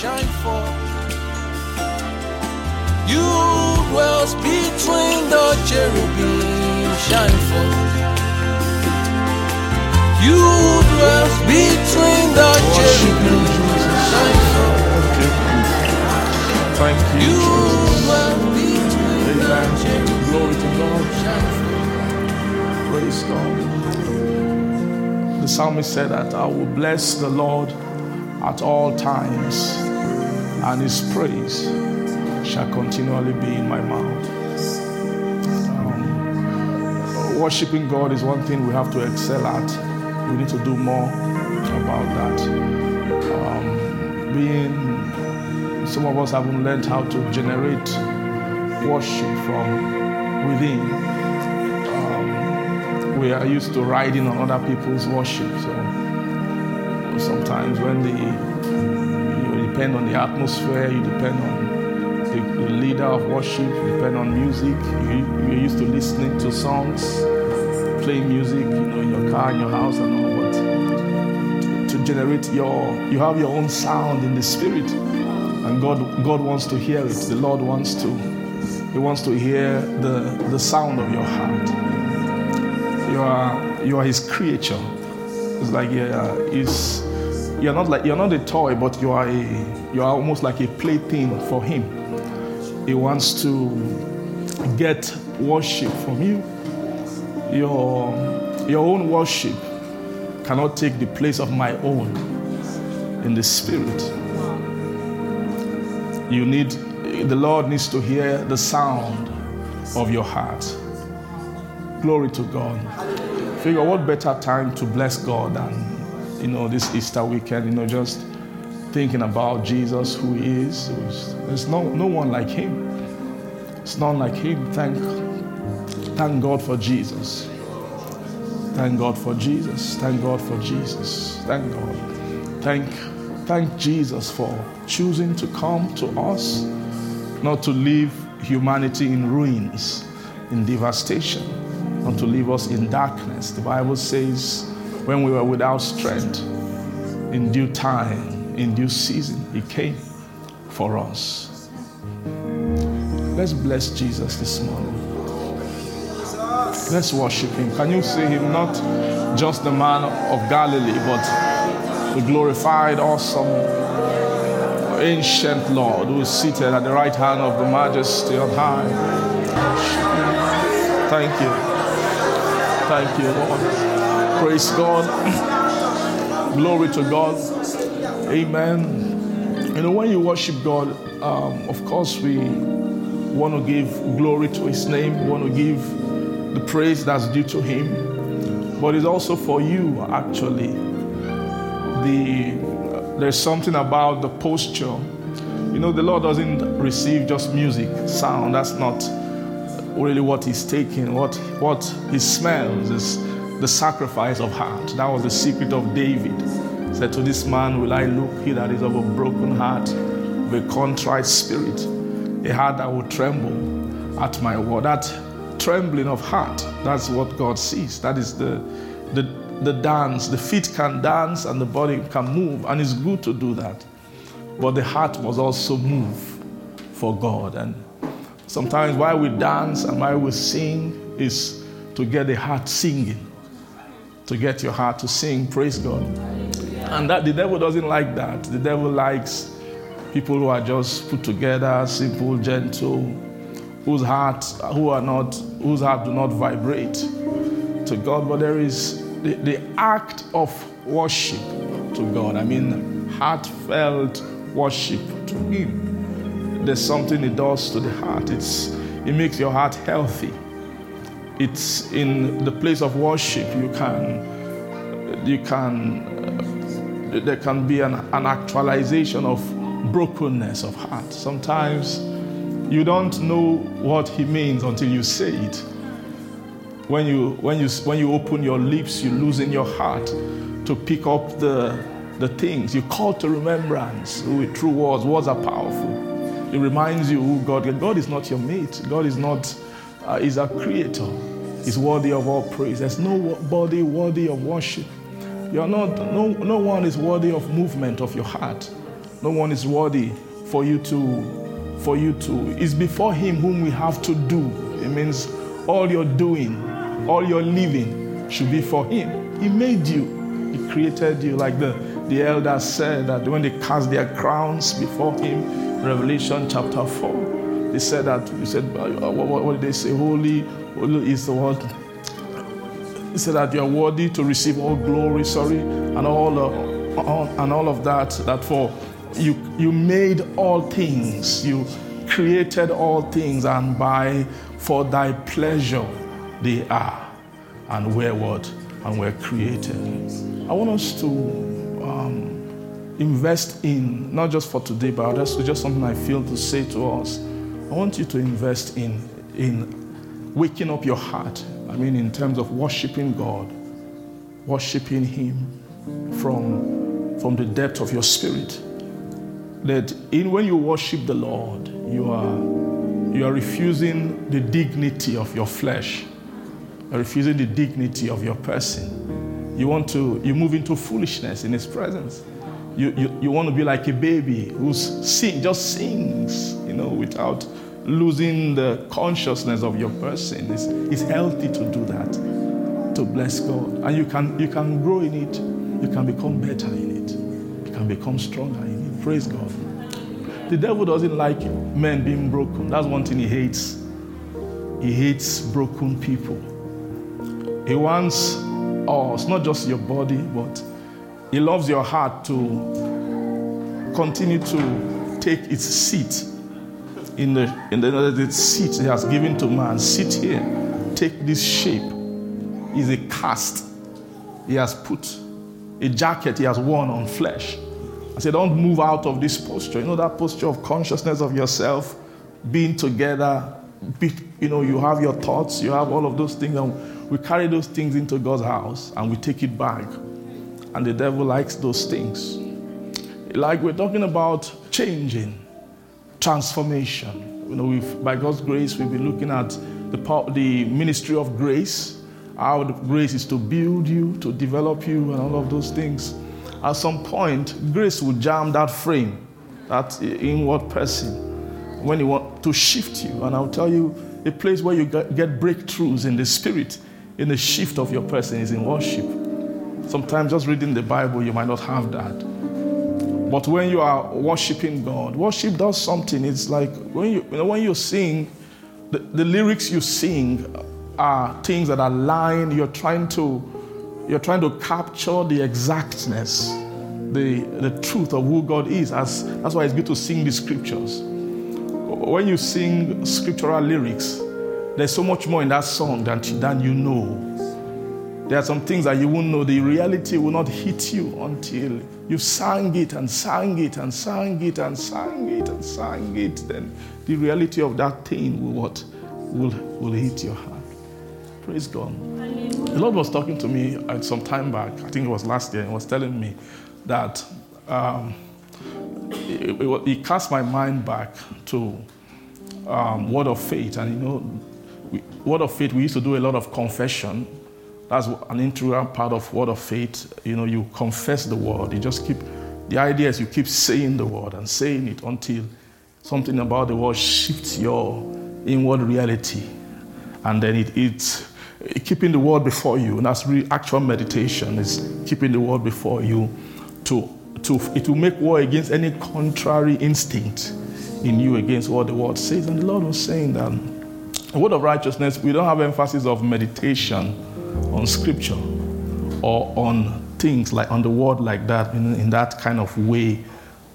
shine forth. You dwells between the cherubim, shine forth. You dwells between the cherubim, shine forth. Thank you. You dwells between the cherubim, Glory to God. Praise God. The psalmist said that I will bless the Lord at all times, and his praise shall continually be in my mouth. Um, worshiping God is one thing we have to excel at. We need to do more about that. Um, being some of us haven't learned how to generate worship from within we are used to riding on other people's worship. So sometimes when the depend on the atmosphere, you depend on the, the leader of worship, you depend on music. You, you're used to listening to songs, playing music, you know, in your car, in your house, and all. But to, generate your, you have your own sound in the spirit, and God, God wants to hear it. The Lord wants to, He wants to hear the, the sound of your heart you are you are his creature. It's like yeah, is you're not like you're not a toy, but you are a you are almost like a plaything for him. He wants to get worship from you. Your your own worship cannot take the place of my own in the spirit. You need the Lord needs to hear the sound of your heart. Glory to God. Figure what better time to bless God than you know this Easter weekend, you know, just thinking about Jesus, who he is. There's no no one like him. It's none like him. Thank thank God for Jesus. Thank God for Jesus. Thank God for Jesus. Thank God. Thank thank Jesus for choosing to come to us, not to leave humanity in ruins, in devastation not to leave us in darkness. The Bible says, when we were without strength, in due time, in due season, He came for us. Let's bless Jesus this morning. Let's worship Him. Can you see Him? Not just the man of Galilee, but the glorified, awesome, ancient Lord who is seated at the right hand of the majesty on high. Thank you. Thank you, Lord. Praise God. Glory to God. Amen. You know, when you worship God, um, of course, we want to give glory to His name, we want to give the praise that's due to Him. But it's also for you, actually. The, there's something about the posture. You know, the Lord doesn't receive just music, sound. That's not really what he's taking, what, what he smells is the sacrifice of heart. That was the secret of David. He said, To this man will I look, he that is of a broken heart, of a contrite spirit, a heart that will tremble at my word. That trembling of heart, that's what God sees. That is the, the, the dance. The feet can dance and the body can move, and it's good to do that. But the heart must also move for God. And Sometimes why we dance and why we sing is to get the heart singing, to get your heart to sing. Praise God. And that the devil doesn't like that. The devil likes people who are just put together, simple, gentle, whose heart who are not whose heart do not vibrate to God. But there is the, the act of worship to God. I mean, heartfelt worship to Him there's something it does to the heart. It's, it makes your heart healthy. It's in the place of worship you can, you can, uh, there can be an, an actualization of brokenness of heart. Sometimes you don't know what he means until you say it. When you, when you, when you open your lips, you loosen your heart to pick up the, the things. You call to remembrance with true words. Words are powerful. It reminds you who God is. God is not your mate. God is not, uh, He's a creator. He's worthy of all praise. There's nobody worthy of worship. You're not, no, no one is worthy of movement of your heart. No one is worthy for you to, for you to. It's before Him whom we have to do. It means all you're doing, all your living should be for Him. He made you. He created you like the, the elders said that when they cast their crowns before Him, Revelation chapter 4, they said that, they said, what, what, what did they say? Holy is the word he said that you are worthy to receive all glory, sorry, and all, uh, and all of that. That for you you made all things, you created all things, and by for thy pleasure they are, and were what and were created. I want us to um, invest in not just for today, but that's just something I feel to say to us. I want you to invest in in waking up your heart I mean, in terms of worshiping God, worshiping Him from, from the depth of your spirit. That in when you worship the Lord, you are, you are refusing the dignity of your flesh, you're refusing the dignity of your person. You want to, you move into foolishness in His presence. You, you, you want to be like a baby who's sing, just sings, you know, without losing the consciousness of your person. It's, it's healthy to do that, to bless God. And you can, you can grow in it, you can become better in it, you can become stronger in it. Praise God. The devil doesn't like men being broken. That's one thing he hates. He hates broken people. He wants us, not just your body, but he loves your heart to continue to take its seat in the, in the, the seat he has given to man. Sit here, take this shape. Is a cast he has put, a jacket he has worn on flesh. I say, don't move out of this posture. You know that posture of consciousness of yourself, being together. Be, you know, you have your thoughts, you have all of those things, and we carry those things into God's house and we take it back. And the devil likes those things. Like we're talking about changing transformation. You know, we've, by God's grace, we've been looking at the, the ministry of grace. How the grace is to build you, to develop you, and all of those things. At some point, grace will jam that frame, that inward person, when you want to shift you. And I'll tell you, a place where you get breakthroughs in the spirit, in the shift of your person, is in worship. Sometimes just reading the Bible, you might not have that. But when you are worshiping God, worship does something. It's like when you, you know, when you sing, the, the lyrics you sing are things that are lying. You're trying to, you're trying to capture the exactness, the, the truth of who God is. As, that's why it's good to sing the scriptures. When you sing scriptural lyrics, there's so much more in that song than, than you know. There are some things that you won't know. The reality will not hit you until you sang it and sang it and sang it and sang it and sang it. Then the reality of that thing will what? Will, will hit your heart. Praise God. The Lord was talking to me at some time back, I think it was last year, and was telling me that um, it, it, it, cast my mind back to um, Word of Faith. And you know, we, Word of Faith, we used to do a lot of confession that's an integral part of word of faith. You know, you confess the word. You just keep, the idea is you keep saying the word and saying it until something about the word shifts your inward reality. And then it, it's keeping the word before you. And that's really actual meditation is keeping the word before you to, to, it will make war against any contrary instinct in you against what the word says. And the Lord was saying that word of righteousness, we don't have emphasis of meditation on scripture or on things like on the word like that in, in that kind of way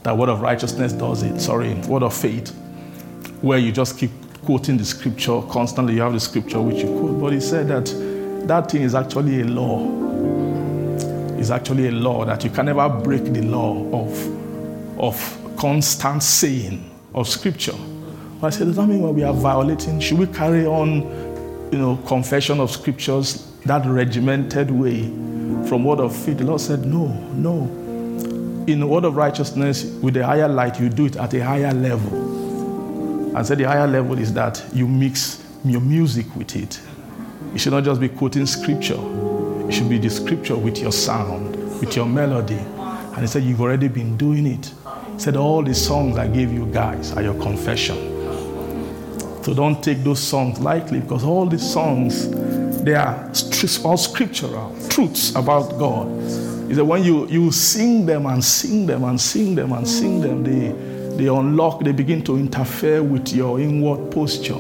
that word of righteousness does it. Sorry word of faith where you just keep quoting the scripture constantly. You have the scripture which you quote but he said that that thing is actually a law. It's actually a law that you can never break the law of of constant saying of scripture. But i said does that mean we are violating should we carry on you know confession of scriptures that regimented way from word of faith. The Lord said, No, no. In the word of righteousness, with a higher light, you do it at a higher level. And said the higher level is that you mix your music with it. You should not just be quoting scripture. It should be the scripture with your sound, with your melody. And he said, You've already been doing it. He said, All the songs I gave you guys are your confession. So don't take those songs lightly because all these songs, they are scriptural uh, truths about God. Is that when you, you sing them and sing them and sing them and sing them, they, they unlock, they begin to interfere with your inward posture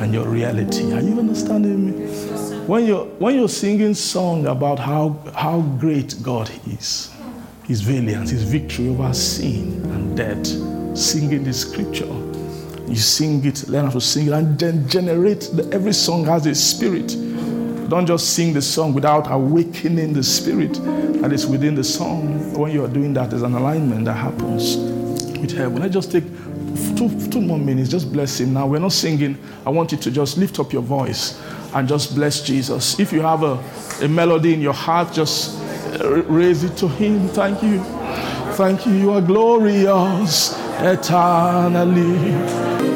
and your reality. Are you understanding me? When you're, when you're singing song about how, how great God is, his valiance, his victory over sin and death, singing the scripture, you sing it, learn how to sing it, and then generate. The, every song has a spirit. Don't just sing the song without awakening the spirit that is within the song. When you are doing that, there's an alignment that happens with heaven. Let's just take two, two more minutes. Just bless him. Now, we're not singing. I want you to just lift up your voice and just bless Jesus. If you have a, a melody in your heart, just uh, raise it to him. Thank you. Thank you. You are glorious eternally.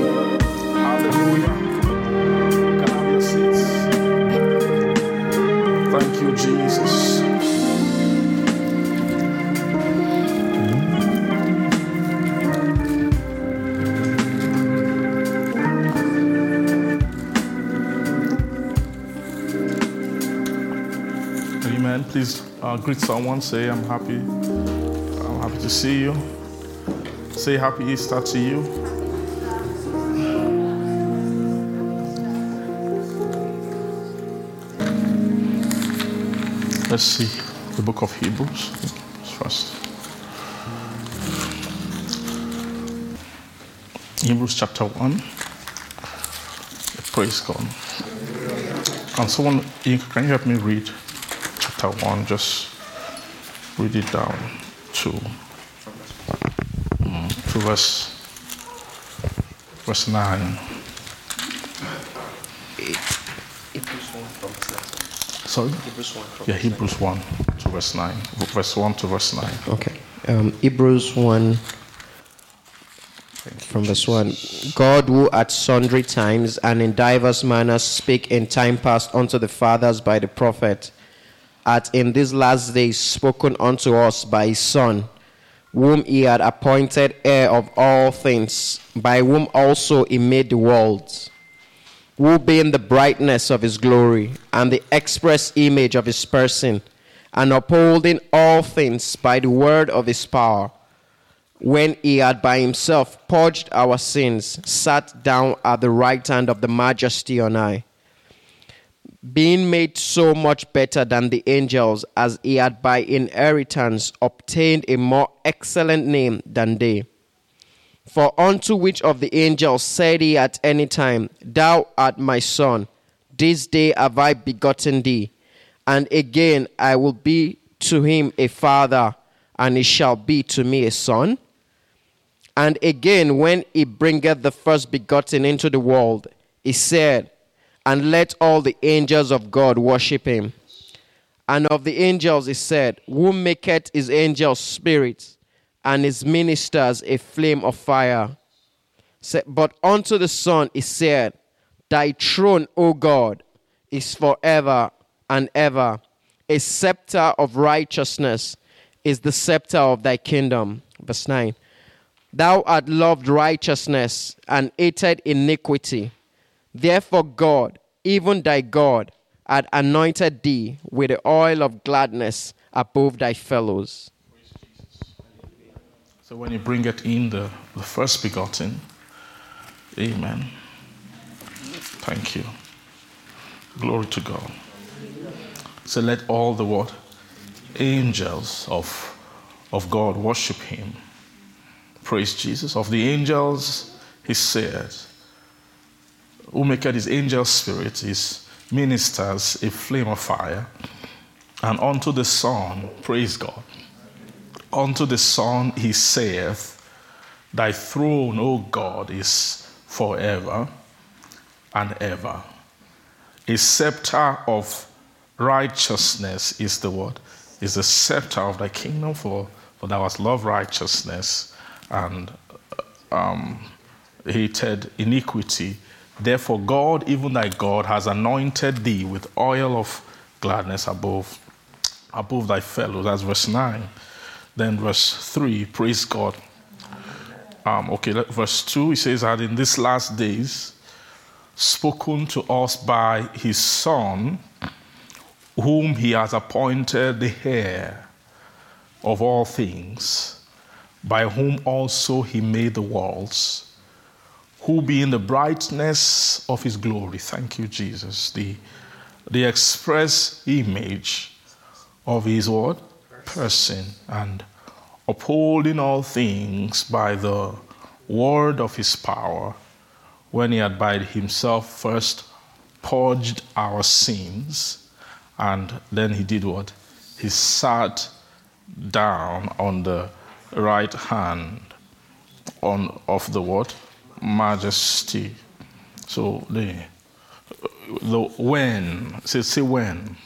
Uh, greet someone. Say, I'm happy. I'm happy to see you. Say happy Easter to you. Let's see the book of Hebrews first. Hebrews chapter 1. Praise God. And someone, can you help me read chapter 1? Just read it down to, um, to verse, verse 9. Sorry? Hebrews 1. Yeah, Hebrews 1 to verse 9. Verse 1 to verse 9. Okay. Um, Hebrews 1 from verse 1 God, who at sundry times and in divers manners spake in time past unto the fathers by the prophet, hath in these last days spoken unto us by his Son, whom he had appointed heir of all things, by whom also he made the worlds who being the brightness of his glory and the express image of his person, and upholding all things by the word of his power, when he had by himself purged our sins, sat down at the right hand of the majesty on high, being made so much better than the angels, as he had by inheritance obtained a more excellent name than they. For unto which of the angels said he at any time, Thou art my son, this day have I begotten thee? And again I will be to him a father, and he shall be to me a son? And again, when he bringeth the first begotten into the world, he said, And let all the angels of God worship him. And of the angels he said, Who maketh his angels spirits and his ministers a flame of fire. But unto the Son he said, Thy throne, O God, is forever and ever. A scepter of righteousness is the scepter of thy kingdom. Verse 9. Thou art loved righteousness and hated iniquity. Therefore, God, even thy God, had anointed thee with the oil of gladness above thy fellows. So when you bring it in the, the first begotten, amen. Thank you. Glory to God. So let all the what? Angels of, of God worship him. Praise Jesus. Of the angels, he said, who make his angel spirit, his ministers a flame of fire, and unto the Son, praise God Unto the Son he saith, Thy throne, O God, is forever and ever. A scepter of righteousness is the word, is the scepter of thy kingdom, for, for thou hast loved righteousness and um, hated iniquity. Therefore, God, even thy God, has anointed thee with oil of gladness above, above thy fellows. That's verse 9. Then verse 3, praise God. Um, okay, verse 2, he says that in these last days, spoken to us by his Son, whom he has appointed the heir of all things, by whom also he made the worlds, who be in the brightness of his glory, thank you, Jesus, the, the express image of his word, Person, and upholding all things by the word of his power, when he had by himself first purged our sins, and then he did what? He sat down on the right hand on of the what? Majesty. So the the when say say when.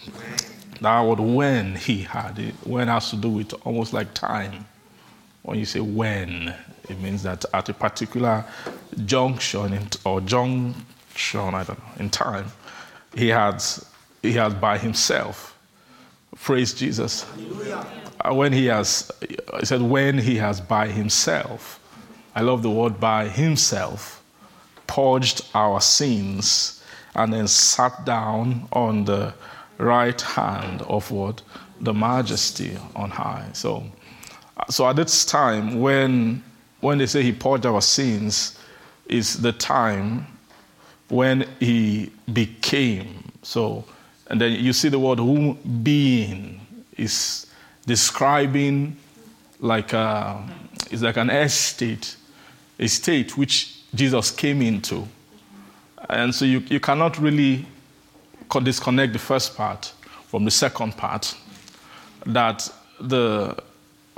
That word when he had it. When has to do with almost like time. When you say when it means that at a particular junction in, or junction i don't know in time he had he had by himself. Praise jesus. Uh, when he has he said when he has by himself i love the word by himself purged our sins and then sat down on the right hand of what? The majesty on high. So so at this time when when they say he purged our sins is the time when he became. So and then you see the word who being is describing like a, it's like an estate a state which jesus came into. And so you, you cannot really disconnect the first part from the second part that the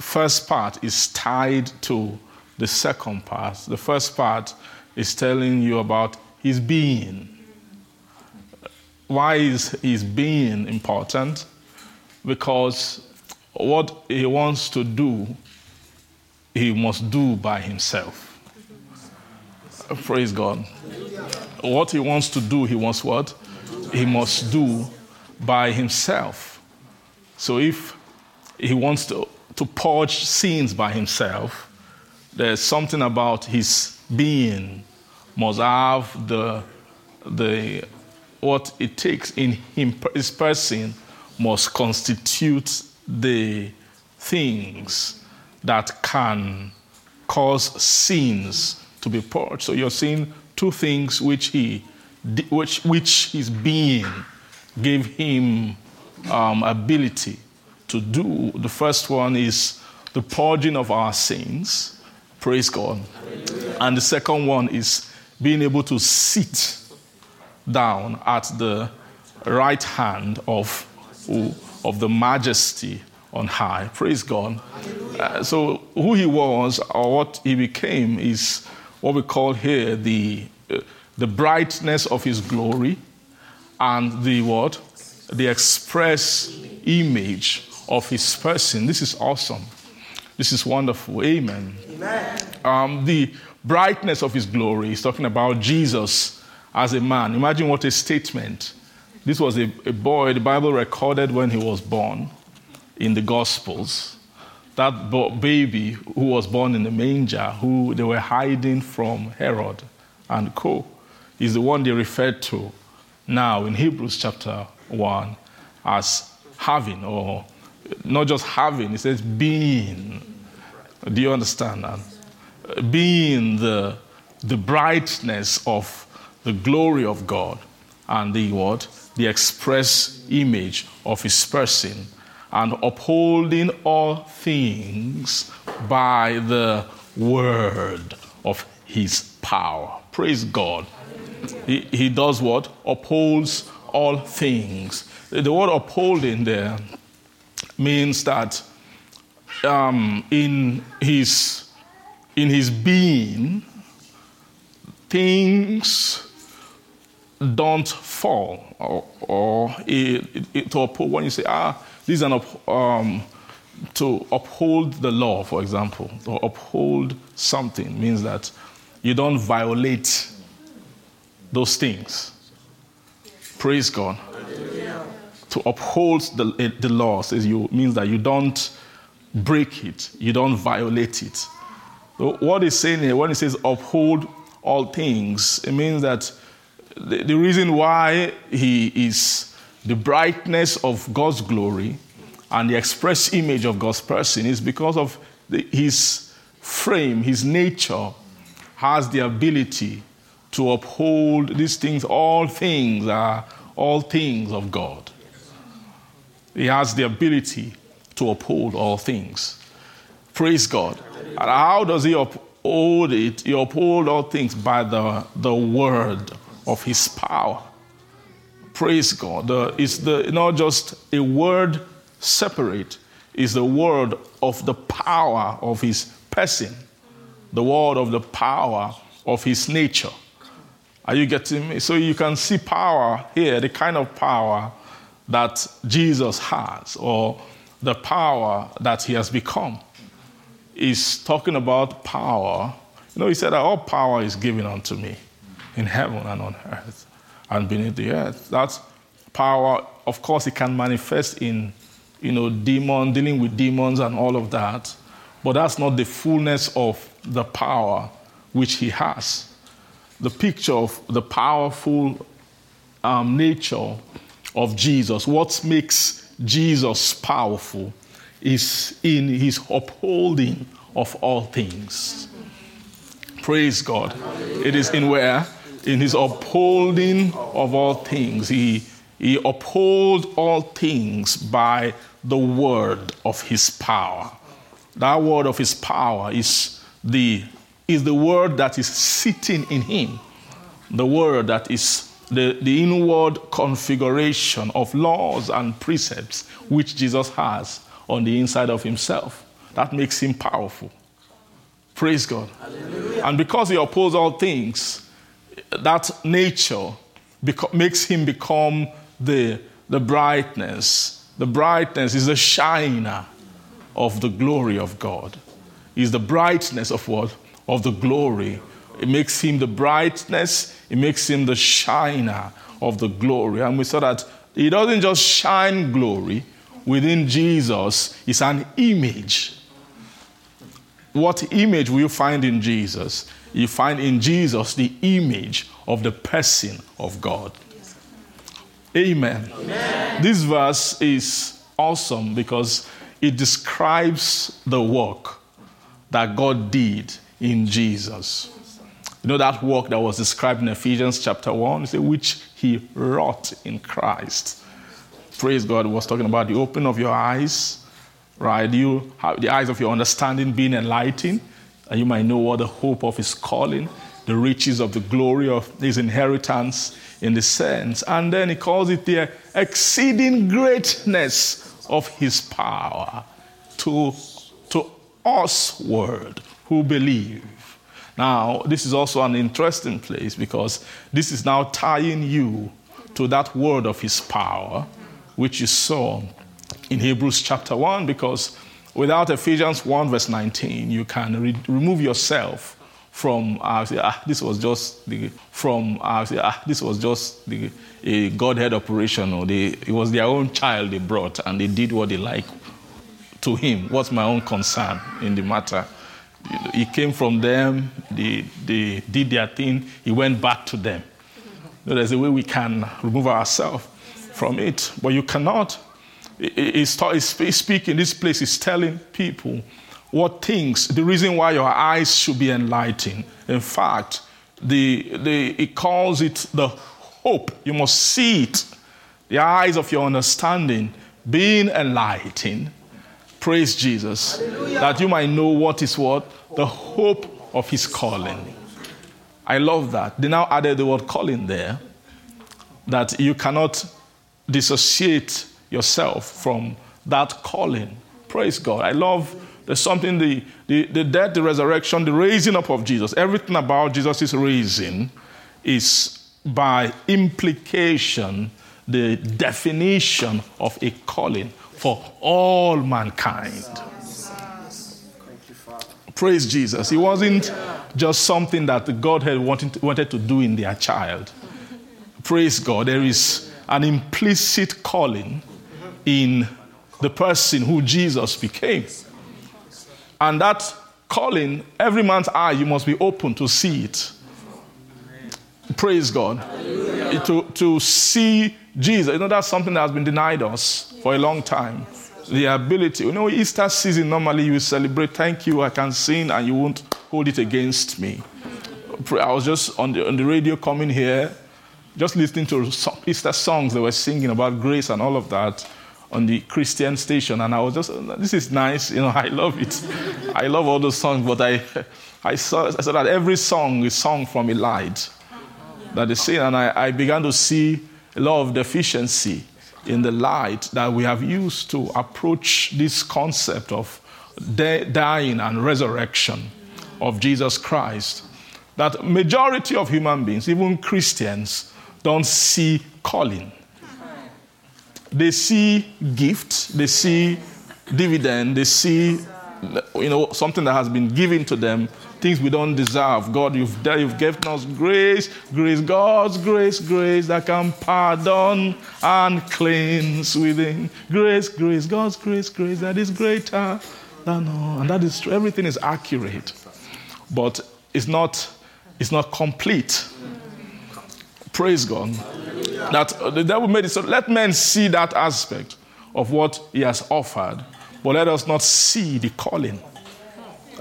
first part is tied to the second part. The first part is telling you about his being. Why is his being important? Because what he wants to do he must do by himself praise god. What he wants to do he wants what? He must do by himself. So if he wants to, to purge sins by himself there's something about his being must have the the what it takes in him his person must constitute the things that can cause sins to be purged so you're seeing two things which he which which his being gave him um, ability to do the first one is the purging of our sins praise god and the second one is being able to sit down at the right hand of, of the majesty on high. Praise God. Uh, so, who he was or what he became is what we call here the, uh, the brightness of his glory and the what? The express image of his person. This is awesome. This is wonderful. Amen. Um, the brightness of his glory is talking about Jesus as a man. Imagine what a statement. This was a, a boy, the Bible recorded when he was born in the Gospels. That baby who was born in the manger, who they were hiding from Herod and co, is the one they referred to now in Hebrews chapter 1 as having, or not just having, it says being. Do you understand that? Being the, the brightness of the glory of God and the what? The express image of his person and upholding all things by the word of his power. Praise God. He, he does what? Upholds all things. The word upholding there means that um, in his in his being, things don't fall, or, or it, it, it- to uphold. When you say, ah, is an up, um, to uphold the law, for example, to uphold something means that you don't violate those things. Praise God. To uphold the, the law says you means that you don't break it, you don't violate it. What he's saying here, when he says uphold all things, it means that the, the reason why he is the brightness of God's glory and the express image of God's person is because of the, his frame, his nature has the ability to uphold these things. All things are all things of God. He has the ability to uphold all things. Praise God. And how does he uphold it? He uphold all things by the, the word of his power. Praise God. Uh, the, it's the, not just a word separate, it's the word of the power of his person, the word of the power of his nature. Are you getting me? So you can see power here, the kind of power that Jesus has, or the power that he has become. He's talking about power. You know, he said all power is given unto me in heaven and on earth and beneath the earth. That power, of course, it can manifest in, you know, demon, dealing with demons and all of that. But that's not the fullness of the power which he has. The picture of the powerful um, nature of Jesus, what makes Jesus powerful, is in his upholding of all things. Praise God. It is in where? In his upholding of all things. He, he upholds all things by the word of his power. That word of his power is the, is the word that is sitting in him, the word that is the, the inward configuration of laws and precepts which Jesus has on the inside of himself. That makes him powerful. Praise God. Hallelujah. And because he opposes all things, that nature beco- makes him become the, the brightness. The brightness is the shiner of the glory of God. Is the brightness of what? Of the glory it makes him the brightness, it makes him the shiner of the glory. And we saw that he doesn't just shine glory within Jesus, it's an image. What image will you find in Jesus? You find in Jesus the image of the person of God. Amen. Amen. This verse is awesome because it describes the work that God did in Jesus. You know that work that was described in Ephesians chapter 1, which he wrought in Christ. Praise God, was talking about the opening of your eyes, right? You have the eyes of your understanding being enlightened, you might know what the hope of his calling, the riches of the glory of his inheritance in the sense. And then he calls it the exceeding greatness of his power to, to us, word, who believe. Now, this is also an interesting place because this is now tying you to that word of his power, which you saw in Hebrews chapter 1, because without Ephesians 1, verse 19, you can re- remove yourself from uh, ah, this was just the from uh, ah, this was just the a Godhead operation, or they, it was their own child they brought, and they did what they like to him. What's my own concern in the matter? He came from them, they, they did their thing, he went back to them. There's a way we can remove ourselves from it, but you cannot. He's, speaking, this place is telling people what things, the reason why your eyes should be enlightened. In fact, the, the, it calls it the hope. You must see it. The eyes of your understanding being enlightened Praise Jesus. Hallelujah. That you might know what is what? The hope of his calling. I love that. They now added the word calling there. That you cannot dissociate yourself from that calling. Praise God. I love there's something the, the, the death, the resurrection, the raising up of Jesus, everything about Jesus' raising is by implication the definition of a calling for all mankind. Praise Jesus. It wasn't just something that God had wanted, wanted to do in their child. Praise God. There is an implicit calling in the person who Jesus became. And that calling, every man's eye, you must be open to see it. Praise God. To, to see Jesus. You know, that's something that has been denied us for a long time. The ability. You know, Easter season, normally you celebrate, thank you, I can sing, and you won't hold it against me. I was just on the, on the radio coming here, just listening to Easter songs they were singing about grace and all of that on the Christian station, and I was just, this is nice, you know, I love it. I love all those songs, but I, I saw, I saw that every song is sung from a light that is seen, and I, I began to see a lot of deficiency in the light that we have used to approach this concept of de- dying and resurrection of Jesus Christ. That majority of human beings, even Christians, don't see calling they see gift, they see dividend, they see you know something that has been given to them, things we don't deserve. God, you've you've given us grace, grace, God's grace, grace that can pardon and cleanse within. Grace, grace, God's grace, grace that is greater than all. And that is true. Everything is accurate. But it's not it's not complete. Praise God. That uh, the devil made it so let men see that aspect of what he has offered, but let us not see the calling.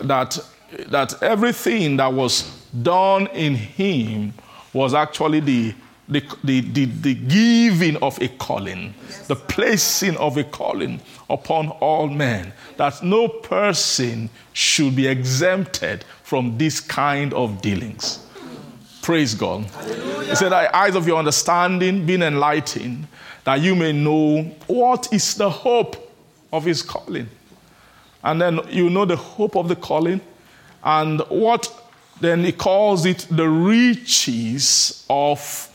That, that everything that was done in him was actually the, the, the, the, the giving of a calling, the placing of a calling upon all men. That no person should be exempted from this kind of dealings. Praise God. He said, The eyes of your understanding being enlightened, that you may know what is the hope of his calling. And then you know the hope of the calling, and what then he calls it the riches of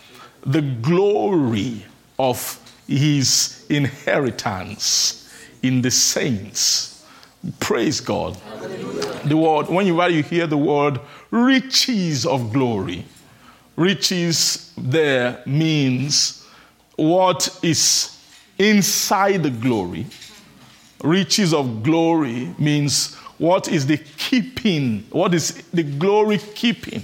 the glory of his inheritance in the saints. Praise God. Hallelujah. The word, when you, when you hear the word riches of glory, riches there means what is inside the glory. Riches of glory means what is the keeping, what is the glory keeping.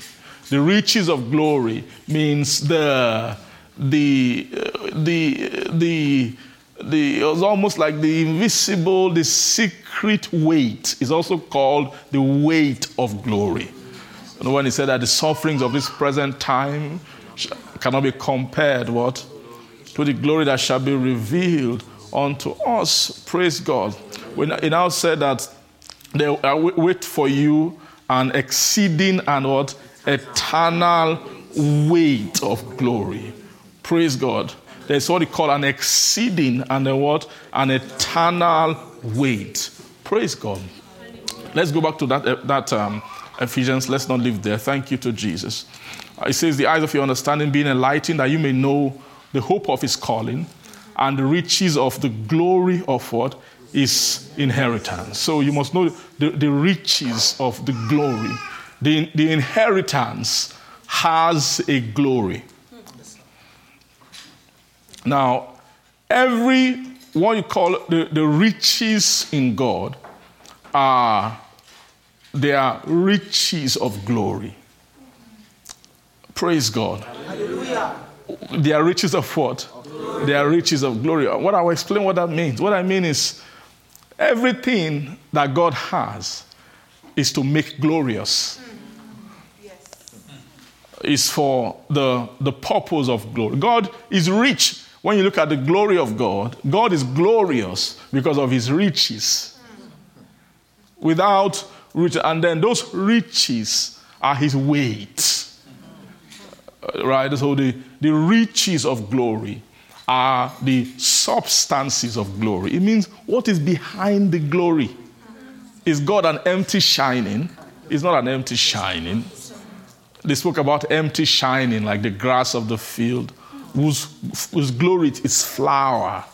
The riches of glory means the, the, uh, the, the, the, it's almost like the invisible, the secret weight is also called the weight of glory. And when he said that the sufferings of this present time cannot be compared, what? To the glory that shall be revealed unto us. Praise God. When he now said that they wait for you an exceeding and what? Eternal weight of glory. Praise God. There's what he called an exceeding and a what? An eternal weight. Praise God. Let's go back to that, that um, Ephesians, let's not live there. Thank you to Jesus. It says, The eyes of your understanding being enlightened, that you may know the hope of his calling and the riches of the glory of what is inheritance. So you must know the, the riches of the glory. The, the inheritance has a glory. Now, every what you call the, the riches in God are they are riches of glory. Praise God. Hallelujah. They are riches of what? Of they are riches of glory. What I will explain what that means. What I mean is everything that God has is to make glorious. Yes is for the, the purpose of glory. God is rich. When you look at the glory of God, God is glorious because of his riches. Mm. Without and then those riches are his weight. Right? So the, the riches of glory are the substances of glory. It means what is behind the glory. Is God an empty shining? It's not an empty shining. They spoke about empty shining like the grass of the field, whose, whose glory is flower.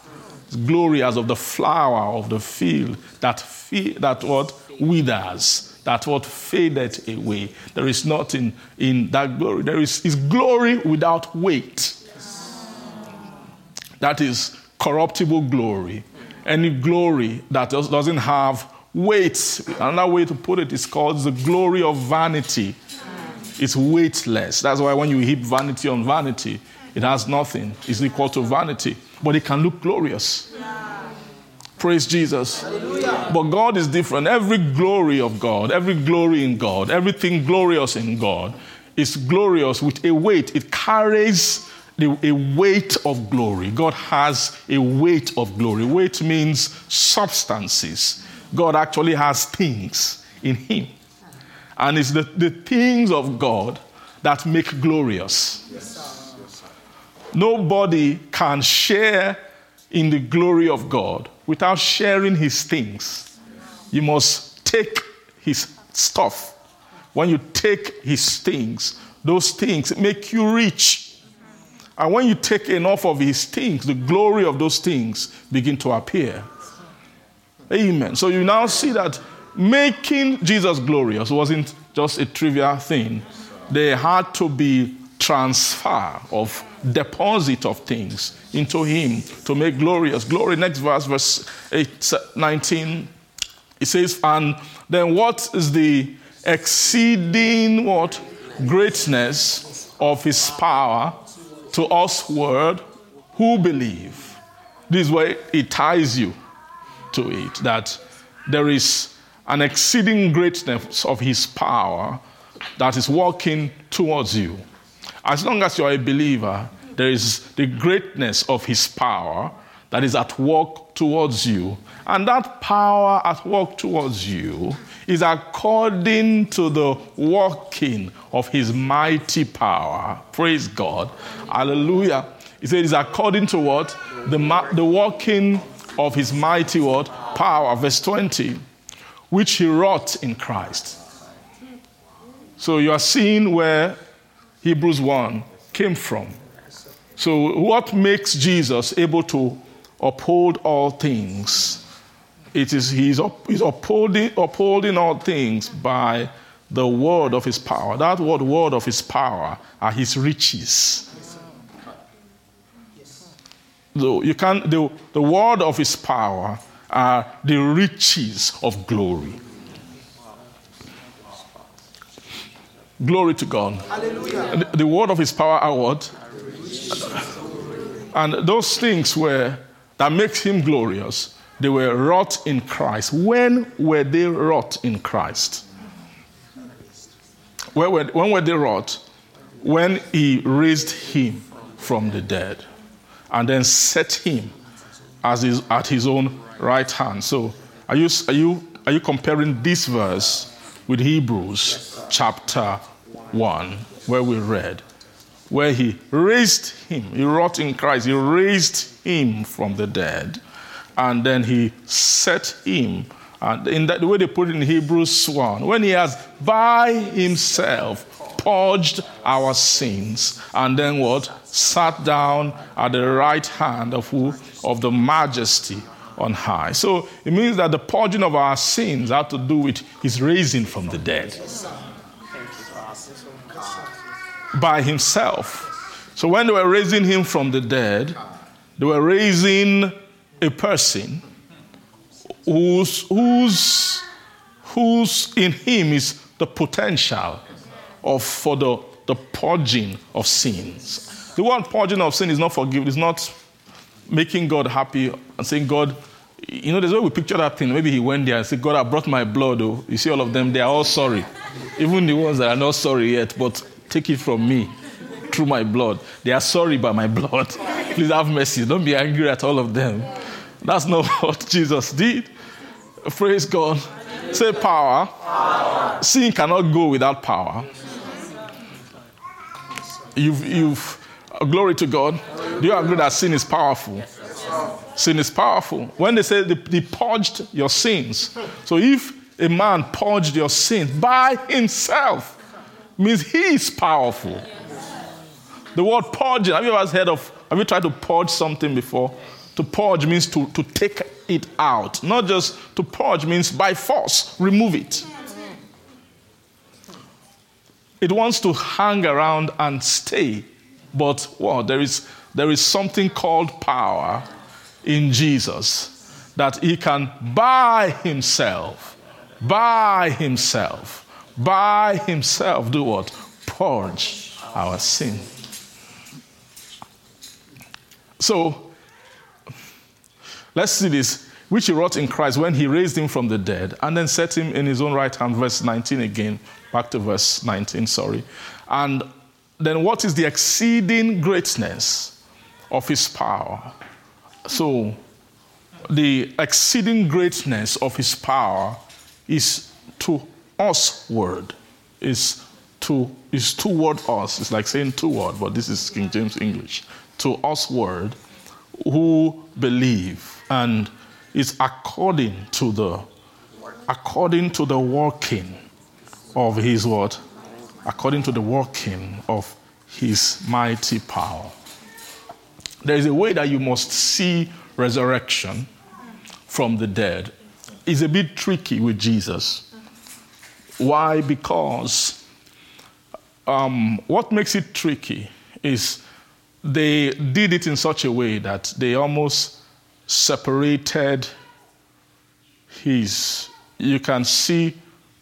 It's glory as of the flower of the field that, fe- that what withers, that what faded away. There is nothing in that glory. There is, is glory without weight. That is corruptible glory. Any glory that doesn't have weight. Another way to put it is called the glory of vanity. It's weightless. That's why when you heap vanity on vanity, it has nothing. It's equal to vanity. But it can look glorious. Praise Jesus. But God is different. Every glory of God, every glory in God, everything glorious in God is glorious with a weight. It carries the, a weight of glory. God has a weight of glory. Weight means substances. God actually has things in Him. And it's the, the things of God that make glorious. Nobody can share in the glory of God without sharing his things. You must take his stuff. When you take his things, those things make you rich. And when you take enough of his things, the glory of those things begin to appear. Amen. So you now see that making Jesus glorious wasn't just a trivial thing. There had to be transfer of deposit of things into him to make glorious. Glory, next verse, verse 8, 19. It says, and then what is the exceeding what? Greatness of his power to us word who believe. This way it ties you to it that there is an exceeding greatness of his power that is working towards you. As long as you're a believer, there is the greatness of his power that is at work towards you. And that power at work towards you is according to the working of his mighty power. Praise God. Hallelujah. He said it's according to what? The, the working of his mighty what? Power. Verse 20. Which he wrought in Christ. So you are seeing where Hebrews 1 came from. So, what makes Jesus able to uphold all things? It is he's, up, he's upholding, upholding all things by the word of his power. That word, word of his power, are his riches. So you can the, the word of his power are the riches of glory. Glory to God. Hallelujah. The, the word of his power are what? And those things were that makes him glorious. They were wrought in Christ. When were they wrought in Christ? When were, when were they wrought? When he raised him from the dead and then set him as his, at his own right hand. So, are you, are, you, are you comparing this verse with Hebrews chapter 1, where we read? Where he raised him. He wrought in Christ. He raised him from the dead. And then he set him. And in that, the way they put it in Hebrews 1, when he has by himself purged our sins, and then what? Sat down at the right hand of who? Of the majesty on high. So it means that the purging of our sins had to do with his raising from the dead by himself. So when they were raising him from the dead, they were raising a person whose, whose, whose in him is the potential of, for the, the purging of sins. The word purging of sin is not forgiving, it's not making God happy and saying, God, you know, there's a way we picture that thing. Maybe he went there and said, God, I brought my blood. Oh. You see all of them, they are all sorry. Even the ones that are not sorry yet, but Take it from me through my blood. They are sorry by my blood. Please have mercy. Don't be angry at all of them. That's not what Jesus did. Praise God. Say power. power. Sin cannot go without power. You've, you've, glory to God. Do you agree that sin is powerful? Sin is powerful. When they say they, they purged your sins, so if a man purged your sins by himself, means he is powerful. The word purging, have you ever heard of, have you tried to purge something before? To purge means to, to take it out. Not just to purge means by force, remove it. It wants to hang around and stay. But well, there is there is something called power in Jesus that he can by himself by himself, by himself, do what? Purge our sin. So, let's see this, which he wrought in Christ when he raised him from the dead and then set him in his own right hand, verse 19 again, back to verse 19, sorry. And then what is the exceeding greatness of his power? So, the exceeding greatness of his power is to us word, is to is toward us. It's like saying toward, but this is King James English. To us word who believe and is according to the according to the working of his word, according to the working of his mighty power. There is a way that you must see resurrection from the dead. It's a bit tricky with Jesus. Why? Because um, what makes it tricky is they did it in such a way that they almost separated his. You can see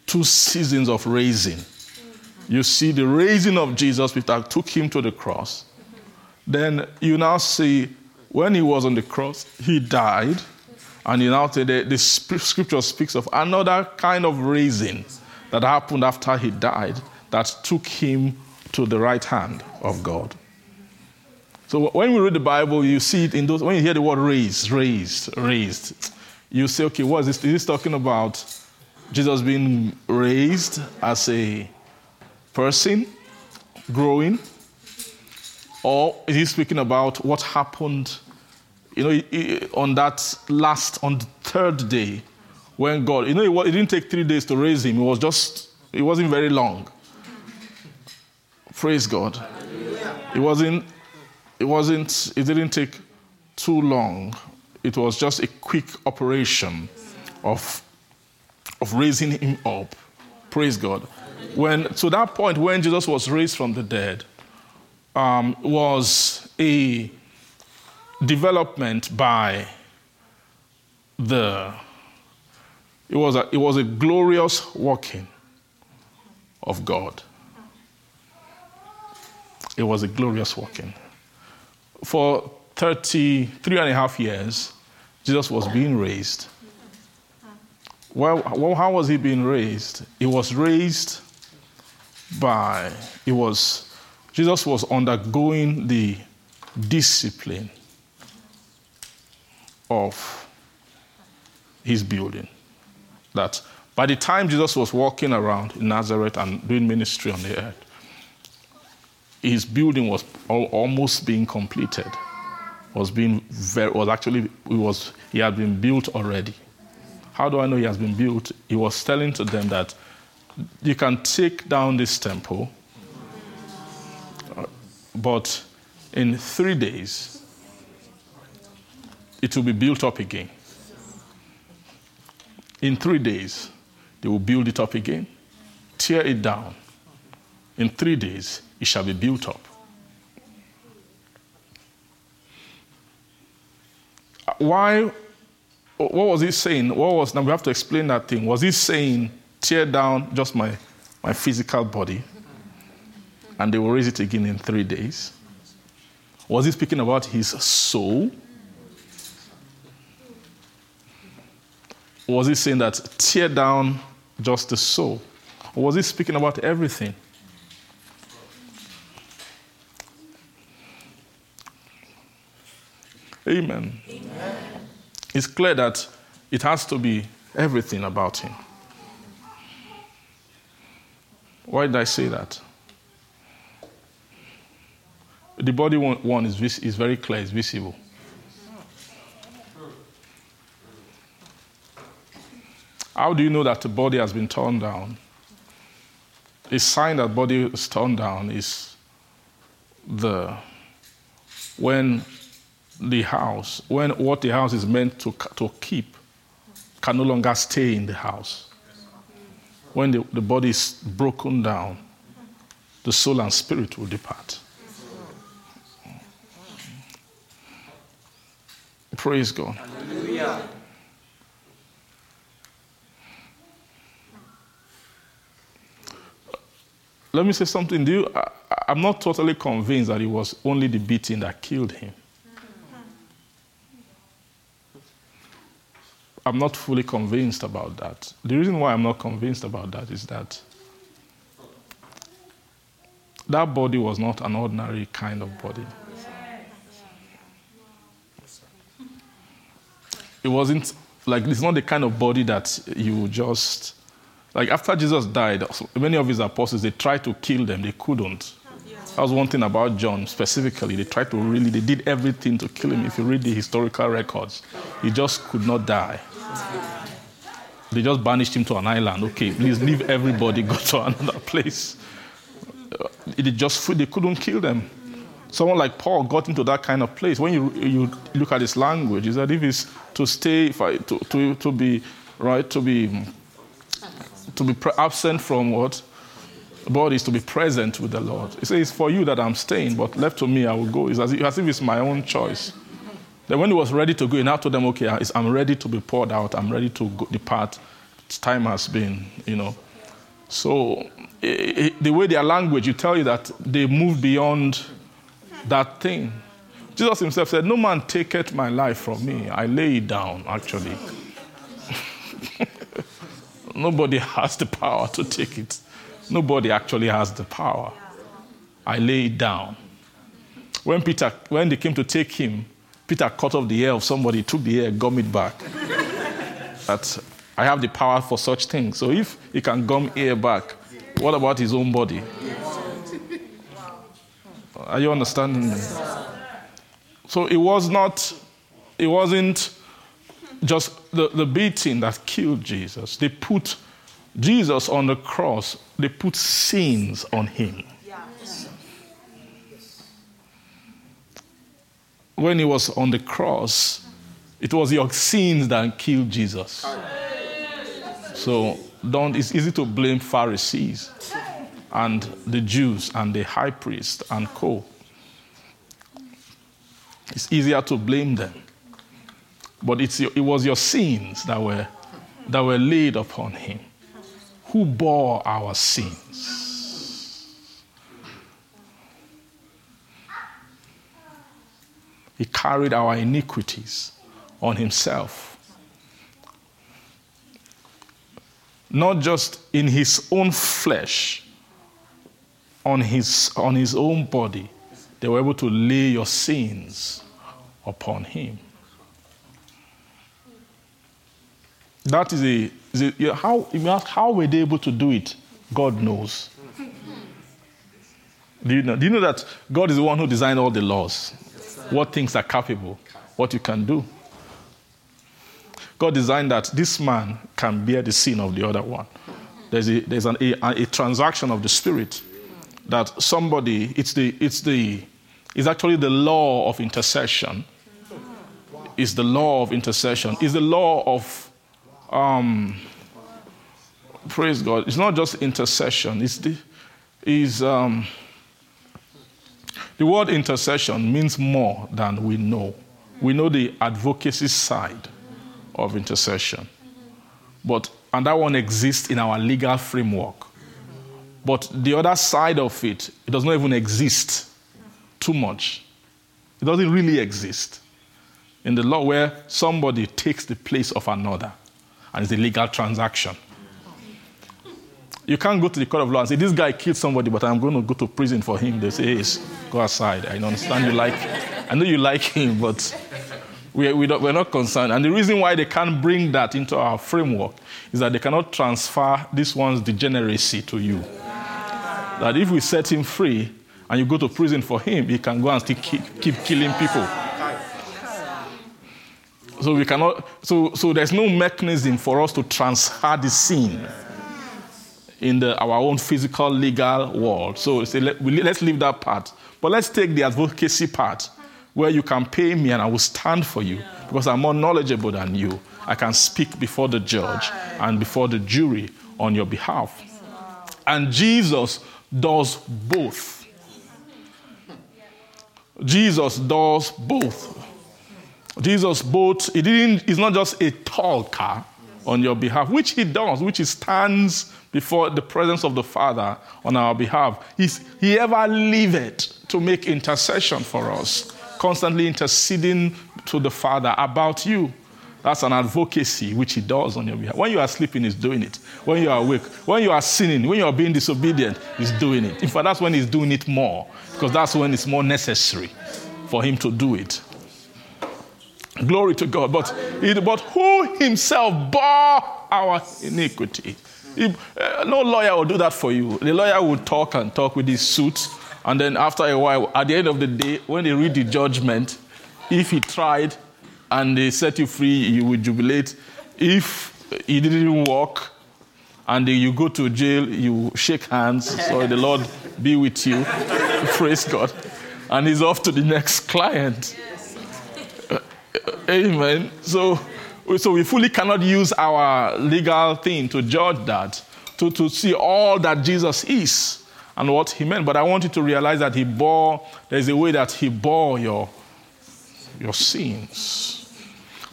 two seasons of raising. You see the raising of Jesus, which took him to the cross. Then you now see when he was on the cross, he died. And you now the, the scripture speaks of another kind of raising that happened after he died that took him to the right hand of God. So when we read the Bible, you see it in those, when you hear the word raised, raised, raised, you say, okay, what is this? Is this talking about Jesus being raised as a person, growing? Or is he speaking about what happened, you know, on that last, on the third day, when God, you know, it didn't take three days to raise him. It was just, it wasn't very long. Praise God. It wasn't, it wasn't, it didn't take too long. It was just a quick operation of, of raising him up. Praise God. When, to that point, when Jesus was raised from the dead, um, was a development by the it was a, it was a glorious working of God. It was a glorious working. For 33 and a half years, Jesus was being raised. Well, well, how was he being raised? He was raised by, it was Jesus was undergoing the discipline of his building. That by the time Jesus was walking around in Nazareth and doing ministry on the earth, his building was almost being completed. Was being very, was actually it was he had been built already. How do I know he has been built? He was telling to them that you can take down this temple uh, but in three days, it will be built up again. In three days, they will build it up again, tear it down. In three days, it shall be built up. Why? What was he saying? What was now we have to explain that thing? Was he saying tear down just my, my physical body? and they will raise it again in three days? Was he speaking about his soul? Was he saying that tear down just the soul? Or was he speaking about everything? Amen. Amen. It's clear that it has to be everything about him. Why did I say that? The body one, one is, is very clear, it's visible. How do you know that the body has been torn down? A sign that body is torn down is the when the house, when what the house is meant to, to keep can no longer stay in the house. When the, the body is broken down, the soul and spirit will depart. Praise God. Hallelujah. Let me say something. Do you, I, I'm not totally convinced that it was only the beating that killed him. I'm not fully convinced about that. The reason why I'm not convinced about that is that that body was not an ordinary kind of body. It wasn't like it's not the kind of body that you just like after Jesus died, many of his apostles they tried to kill them, they couldn't. That was one thing about John specifically. They tried to really, they did everything to kill him. If you read the historical records, he just could not die. They just banished him to an island. Okay, please leave everybody, go to another place. They just they couldn't kill them. Someone like Paul got into that kind of place. When you, you look at his language, is that if it's to stay, if I, to, to, to be right, to be to be absent from what body is to be present with the Lord. He says, For you that I'm staying, but left to me, I will go. It's as if, it's my own choice. Then when he was ready to go, he now told them, Okay, I'm ready to be poured out. I'm ready to go, depart. Time has been, you know. So the way their language, you tell you that they move beyond that thing. Jesus himself said, No man taketh my life from me. I lay it down, actually. Nobody has the power to take it. Nobody actually has the power. I lay it down. When Peter, when they came to take him, Peter cut off the ear of somebody, took the ear, gum it back. that I have the power for such things. So if he can gum ear back, what about his own body? Are you understanding me? So it was not, it wasn't just the, the beating that killed Jesus. They put Jesus on the cross, they put sins on him. When he was on the cross, it was your sins that killed Jesus. So don't, it's easy to blame Pharisees and the Jews and the high priest and co. It's easier to blame them. But it's it was your sins that were, that were laid upon him who bore our sins. He carried our iniquities on himself. Not just in his own flesh, on his, on his own body, they were able to lay your sins upon him. That is a, is a how, you ask, how were they able to do it? God knows. Do you know? Do you know that God is the one who designed all the laws? What things are capable, what you can do. God designed that this man can bear the sin of the other one. There's a, there's an, a, a transaction of the spirit that somebody, it's the, it's the, it's actually the law of intercession. It's the law of intercession. It's the law of um, praise God. It's not just intercession. It's the, um, the word intercession means more than we know. We know the advocacy side of intercession, but and that one exists in our legal framework. But the other side of it, it does not even exist too much. It doesn't really exist in the law where somebody takes the place of another and it's a legal transaction. You can't go to the court of law and say, This guy killed somebody, but I'm going to go to prison for him. They say, Yes, go aside. I understand you like, I know you like him, but we, we we're not concerned. And the reason why they can't bring that into our framework is that they cannot transfer this one's degeneracy to you. That if we set him free and you go to prison for him, he can go and still keep, keep killing people. So we cannot, so, so there's no mechanism for us to transfer the sin in the, our own physical legal world. So say, let, let's leave that part. But let's take the advocacy part where you can pay me and I will stand for you because I'm more knowledgeable than you. I can speak before the judge and before the jury on your behalf. And Jesus does both. Jesus does both. Jesus both, he didn't, he's not just a talker car, on your behalf, which he does, which he stands before the presence of the Father on our behalf. He's, he ever liveth to make intercession for us, constantly interceding to the Father about you. That's an advocacy which he does on your behalf. When you are sleeping, he's doing it. When you are awake, when you are sinning, when you are being disobedient, he's doing it. In fact, that's when he's doing it more, because that's when it's more necessary for him to do it. Glory to God. But, it, but who himself bore our iniquity? He, uh, no lawyer will do that for you. The lawyer will talk and talk with his suit, and then after a while, at the end of the day, when they read the judgment, if he tried and they set you free, you will jubilate. If he didn't work and you go to jail, you shake hands. So the Lord be with you. Praise God. And he's off to the next client. Amen. So, so we fully cannot use our legal thing to judge that, to, to see all that Jesus is and what he meant. But I want you to realize that he bore, there's a way that he bore your, your sins.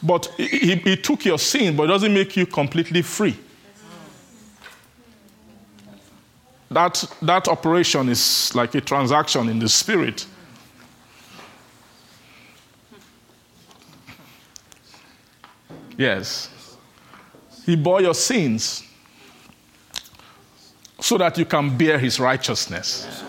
But he, he took your sin, but it doesn't make you completely free. That, that operation is like a transaction in the spirit. Yes. He bore your sins so that you can bear his righteousness.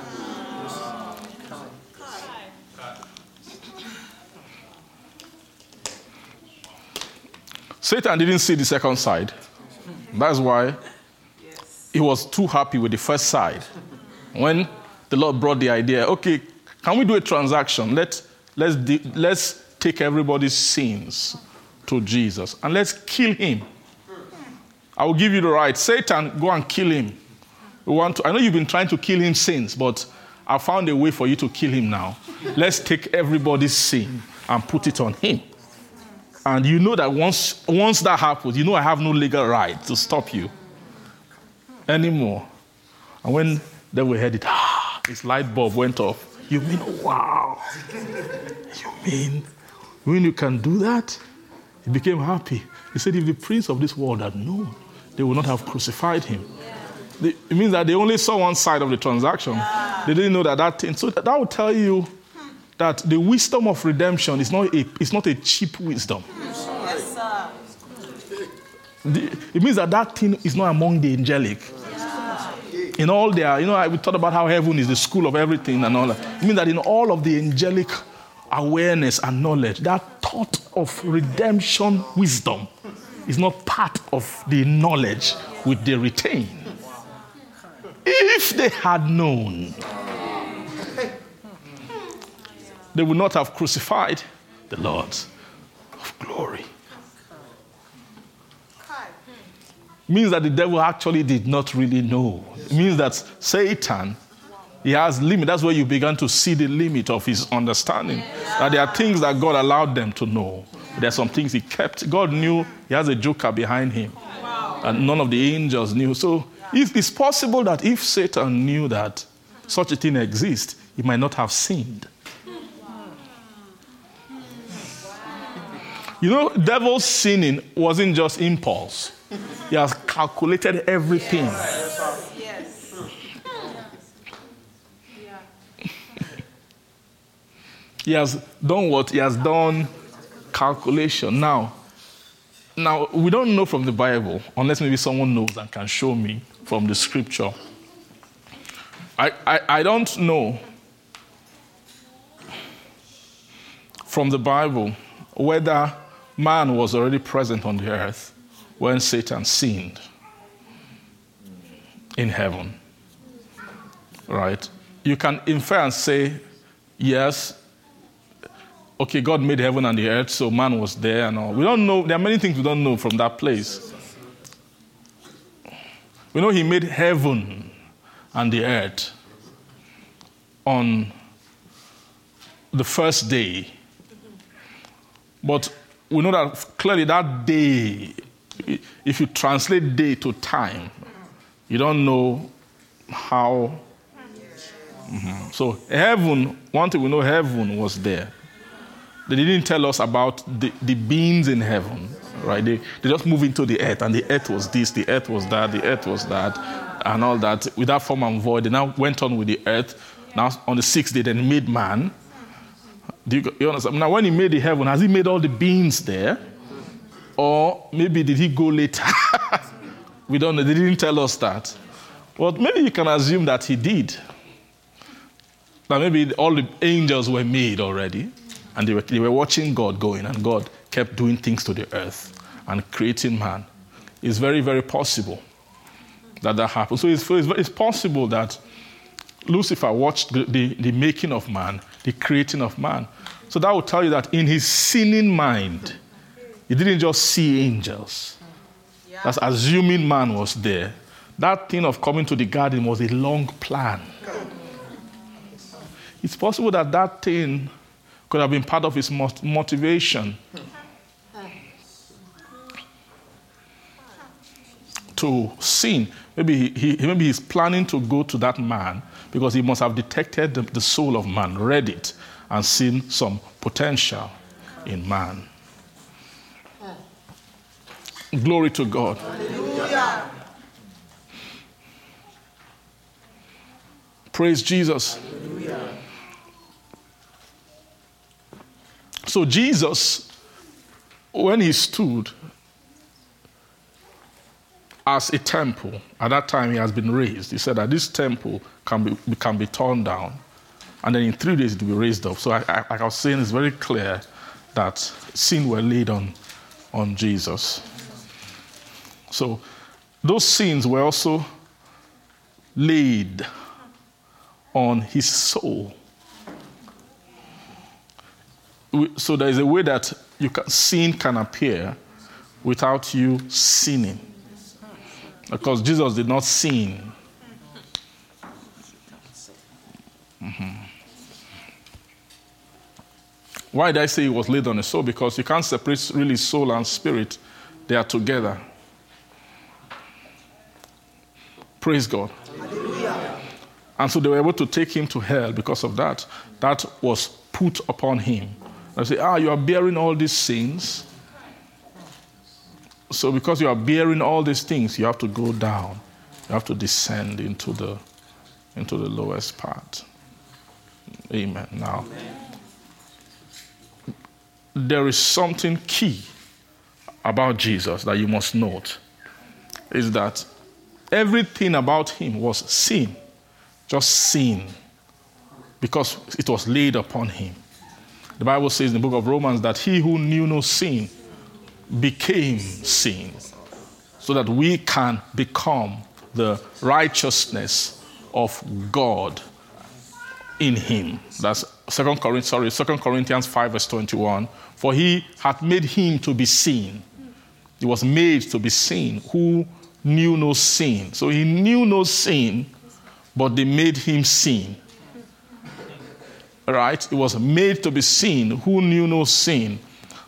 Satan didn't see the second side. That's why he was too happy with the first side. When the Lord brought the idea, okay, can we do a transaction? Let, let's, let's take everybody's sins to Jesus and let's kill him. I will give you the right. Satan, go and kill him. We want to, I know you've been trying to kill him since, but I found a way for you to kill him now. Let's take everybody's sin and put it on him. And you know that once, once that happens, you know I have no legal right to stop you anymore. And when they were headed, ah, his light bulb went off. You mean, wow. You mean, when you can do that? He became happy. He said, if the prince of this world had known, they would not have crucified him. It means that they only saw one side of the transaction. They didn't know that that thing. So that, that would tell you that the wisdom of redemption is not a, it's not a cheap wisdom. Hmm. Yes, sir. The, it means that that thing is not among the angelic. In all their, you know, we talked about how heaven is the school of everything and all that. It means that in all of the angelic awareness and knowledge, that thought of redemption wisdom is not part of the knowledge which they retain. If they had known, they would not have crucified the Lord of glory. Means that the devil actually did not really know. It means that Satan, he has limit. That's where you began to see the limit of his understanding. That there are things that God allowed them to know. There are some things he kept. God knew he has a joker behind him. And none of the angels knew. So it's possible that if Satan knew that such a thing exists, he might not have sinned. You know, devil's sinning wasn't just impulse. He has calculated everything. Yes. He has done what? He has done calculation. Now, now we don't know from the Bible, unless maybe someone knows and can show me from the scripture. I, I, I don't know from the Bible whether man was already present on the earth when Satan sinned in heaven. Right? You can infer and say, yes, okay, God made heaven and the earth, so man was there and all. We don't know, there are many things we don't know from that place. We know He made heaven and the earth on the first day. But we know that clearly that day, if you translate day to time, you don't know how. Mm-hmm. So, heaven, one thing we know, heaven was there. They didn't tell us about the, the beings in heaven, right? They, they just moved into the earth, and the earth was this, the earth was that, the earth was that, and all that. Without form and void, they now went on with the earth. Now, on the sixth day, then made man. Do you, you understand? Now, when he made the heaven, has he made all the beings there? Or maybe did he go later? we don't know. They didn't tell us that. But maybe you can assume that he did. Now, maybe all the angels were made already, and they were, they were watching God going, and God kept doing things to the earth and creating man. It's very, very possible that that happened. So it's, it's possible that Lucifer watched the, the, the making of man, the creating of man. So that would tell you that in his sinning mind, he didn't just see angels. That's assuming man was there. That thing of coming to the garden was a long plan. It's possible that that thing could have been part of his motivation to sin. Maybe, he, maybe he's planning to go to that man because he must have detected the, the soul of man, read it, and seen some potential in man. Glory to God. Hallelujah. Praise Jesus. Hallelujah. So, Jesus, when he stood as a temple, at that time he has been raised. He said that this temple can be, can be torn down, and then in three days it will be raised up. So, I, I, like I was saying, it's very clear that sin were laid on, on Jesus. So those sins were also laid on his soul. So there is a way that can, sin can appear without you sinning. Because Jesus did not sin. Mm-hmm. Why did I say it was laid on the soul? Because you can't separate really soul and spirit, they are together. Praise God. Hallelujah. And so they were able to take him to hell because of that. That was put upon him. I say, ah, you are bearing all these sins. So because you are bearing all these things, you have to go down. You have to descend into the into the lowest part. Amen. Now, Amen. there is something key about Jesus that you must note. Is that Everything about him was sin, just sin, because it was laid upon him. The Bible says in the book of Romans that he who knew no sin became sin, so that we can become the righteousness of God in him. That's Second Corinthians, sorry, 2 Corinthians 5, verse 21. For he hath made him to be seen. He was made to be seen, who knew no sin. So he knew no sin, but they made him sin. Right? It was made to be seen who knew no sin,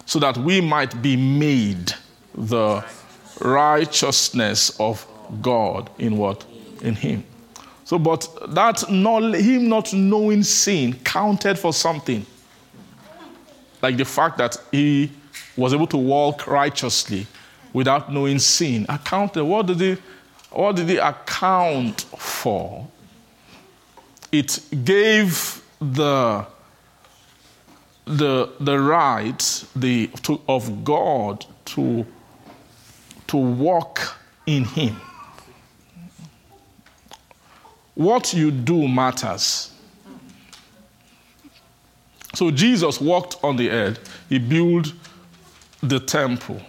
so that we might be made the righteousness of God in what? In him. So, but that not, him not knowing sin counted for something. Like the fact that he was able to walk righteously without knowing sin. Accounted. What did he, what did he account for? It gave the the the right the to, of God to to walk in Him. What you do matters. So Jesus walked on the earth. He built the temple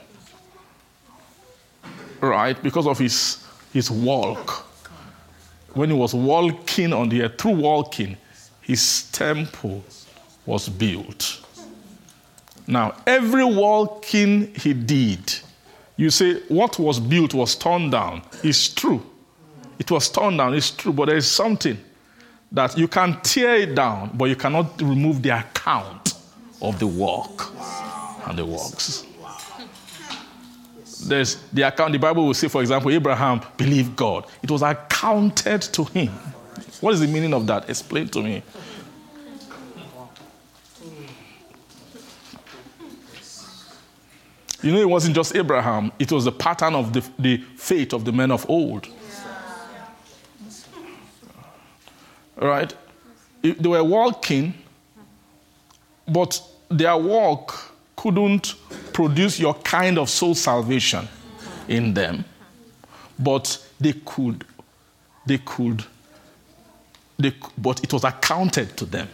right, because of his, his walk. When he was walking on the earth, through walking, his temple was built. Now, every walking he did, you say what was built was torn down. It's true. It was torn down, it's true, but there is something that you can tear it down, but you cannot remove the account of the walk and the works there's the account, the Bible will say, for example, Abraham believed God. It was accounted to him. What is the meaning of that? Explain to me. You know, it wasn't just Abraham, it was the pattern of the, the faith of the men of old. Right? They were walking, but their walk couldn't produce your kind of soul salvation in them. But they could, they could, they, but it was accounted to them.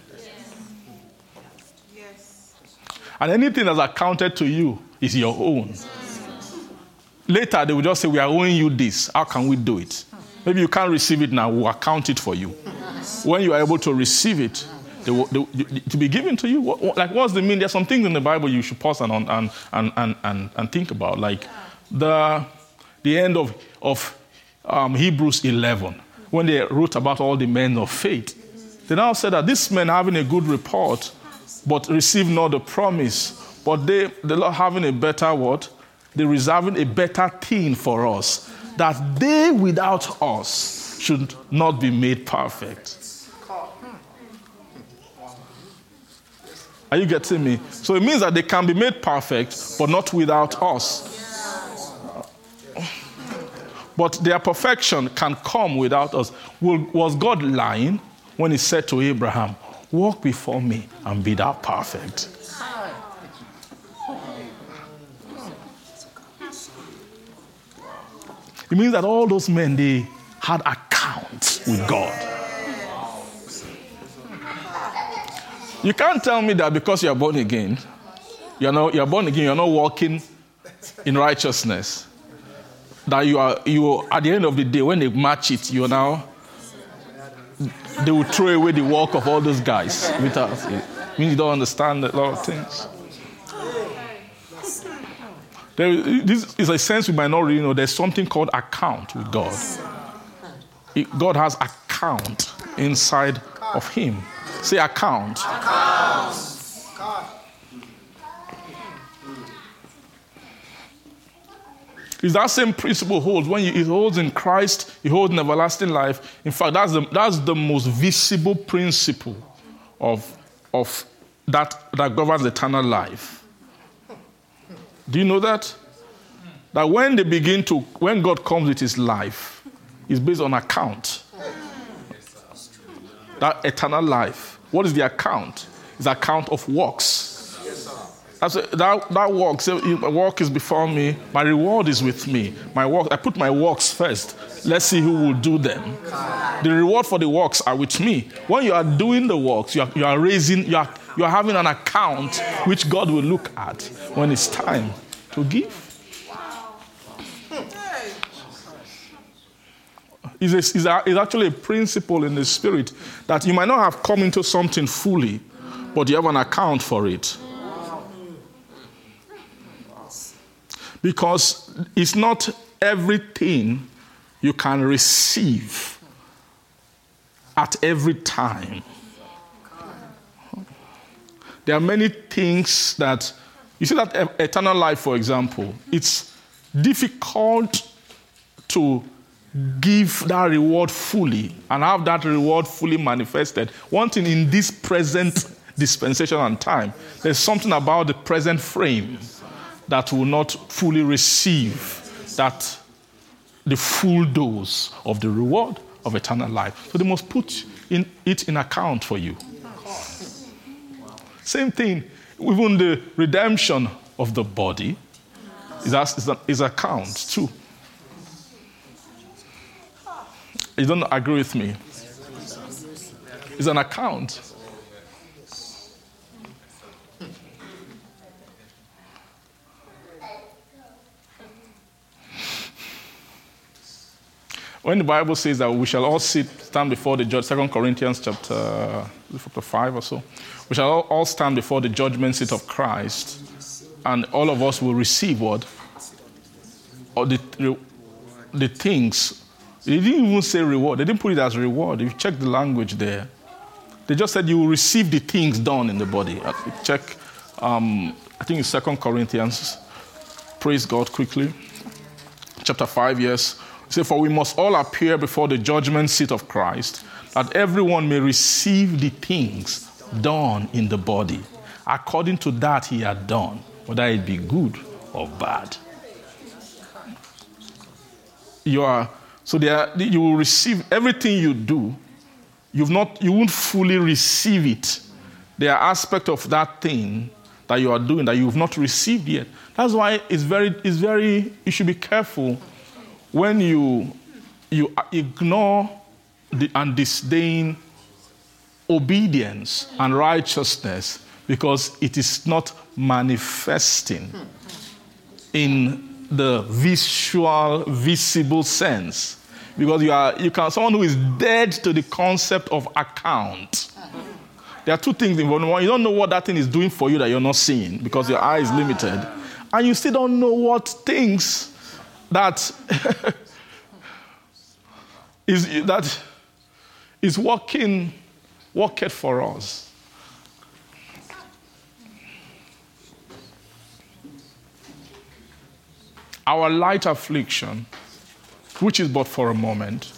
And anything that's accounted to you is your own. Later, they will just say, We are owing you this. How can we do it? Maybe you can't receive it now, we'll account it for you. When you are able to receive it, they will, they to be given to you. What- what- like, what's the mean? There's some things in the Bible you should pause and, and, and, and, and, and think about. Like the, the end of, of um, Hebrews 11, when they wrote about all the men of faith. They now said that these men having a good report, but receive not the promise. But they, the Lord having a better what? They reserving a better thing for us, that they without us should not be made perfect. Are you getting me? So it means that they can be made perfect, but not without us. But their perfection can come without us. Was God lying when he said to Abraham, Walk before me and be thou perfect? It means that all those men, they had accounts with God. You can't tell me that because you're born again, you're, not, you're born again, you're not walking in righteousness. That you are, you at the end of the day, when they match it, you're now, they will throw away the work of all those guys with us. Means you don't understand a lot of things. There, this is a sense we might not really know. There's something called account with God. God has account inside of Him. Say account. Is that same principle holds when you, it holds in Christ, it holds in everlasting life. In fact, that's the, that's the most visible principle of, of that, that governs eternal life. Do you know that? That when they begin to, when God comes with his life, it's based on account. That eternal life. What is the account? It's account of works. That's a, that, that work, so my work is before me, my reward is with me. My work, I put my works first. Let's see who will do them. The reward for the works are with me. When you are doing the works, you are, you are raising, you are, you are having an account which God will look at when it's time to give. A, it's, it's actually a principle in the spirit that you might not have come into something fully, but you have an account for it. Because it's not everything you can receive at every time. There are many things that, you see, that eternal life, for example, it's difficult to give that reward fully and have that reward fully manifested. One thing in this present dispensation and time, there's something about the present frame that will not fully receive that the full dose of the reward of eternal life. So they must put in, it in account for you. Same thing, even the redemption of the body is, is, is account too. You don't agree with me? It's an account. When the Bible says that we shall all sit, stand before the judge, 2 Corinthians chapter, chapter 5 or so, we shall all- stand before the judgment seat of Christ, and all of us will receive what? Or the, the things. They didn't even say reward. They didn't put it as reward. If you check the language there, they just said you will receive the things done in the body. Uh, Check, um, I think it's Second Corinthians. Praise God quickly. Chapter 5, yes. It says, For we must all appear before the judgment seat of Christ, that everyone may receive the things done in the body, according to that he had done, whether it be good or bad. You are so there you will receive everything you do. You've not you won't fully receive it. There are aspects of that thing that you are doing that you've not received yet. That's why it's very it's very you should be careful when you you ignore the, and disdain obedience and righteousness because it is not manifesting in the visual, visible sense. Because you are you can someone who is dead to the concept of account. There are two things involved. One, you don't know what that thing is doing for you that you're not seeing because your eye is limited. And you still don't know what things that is that is working working for us. Our light affliction, which is but for a moment,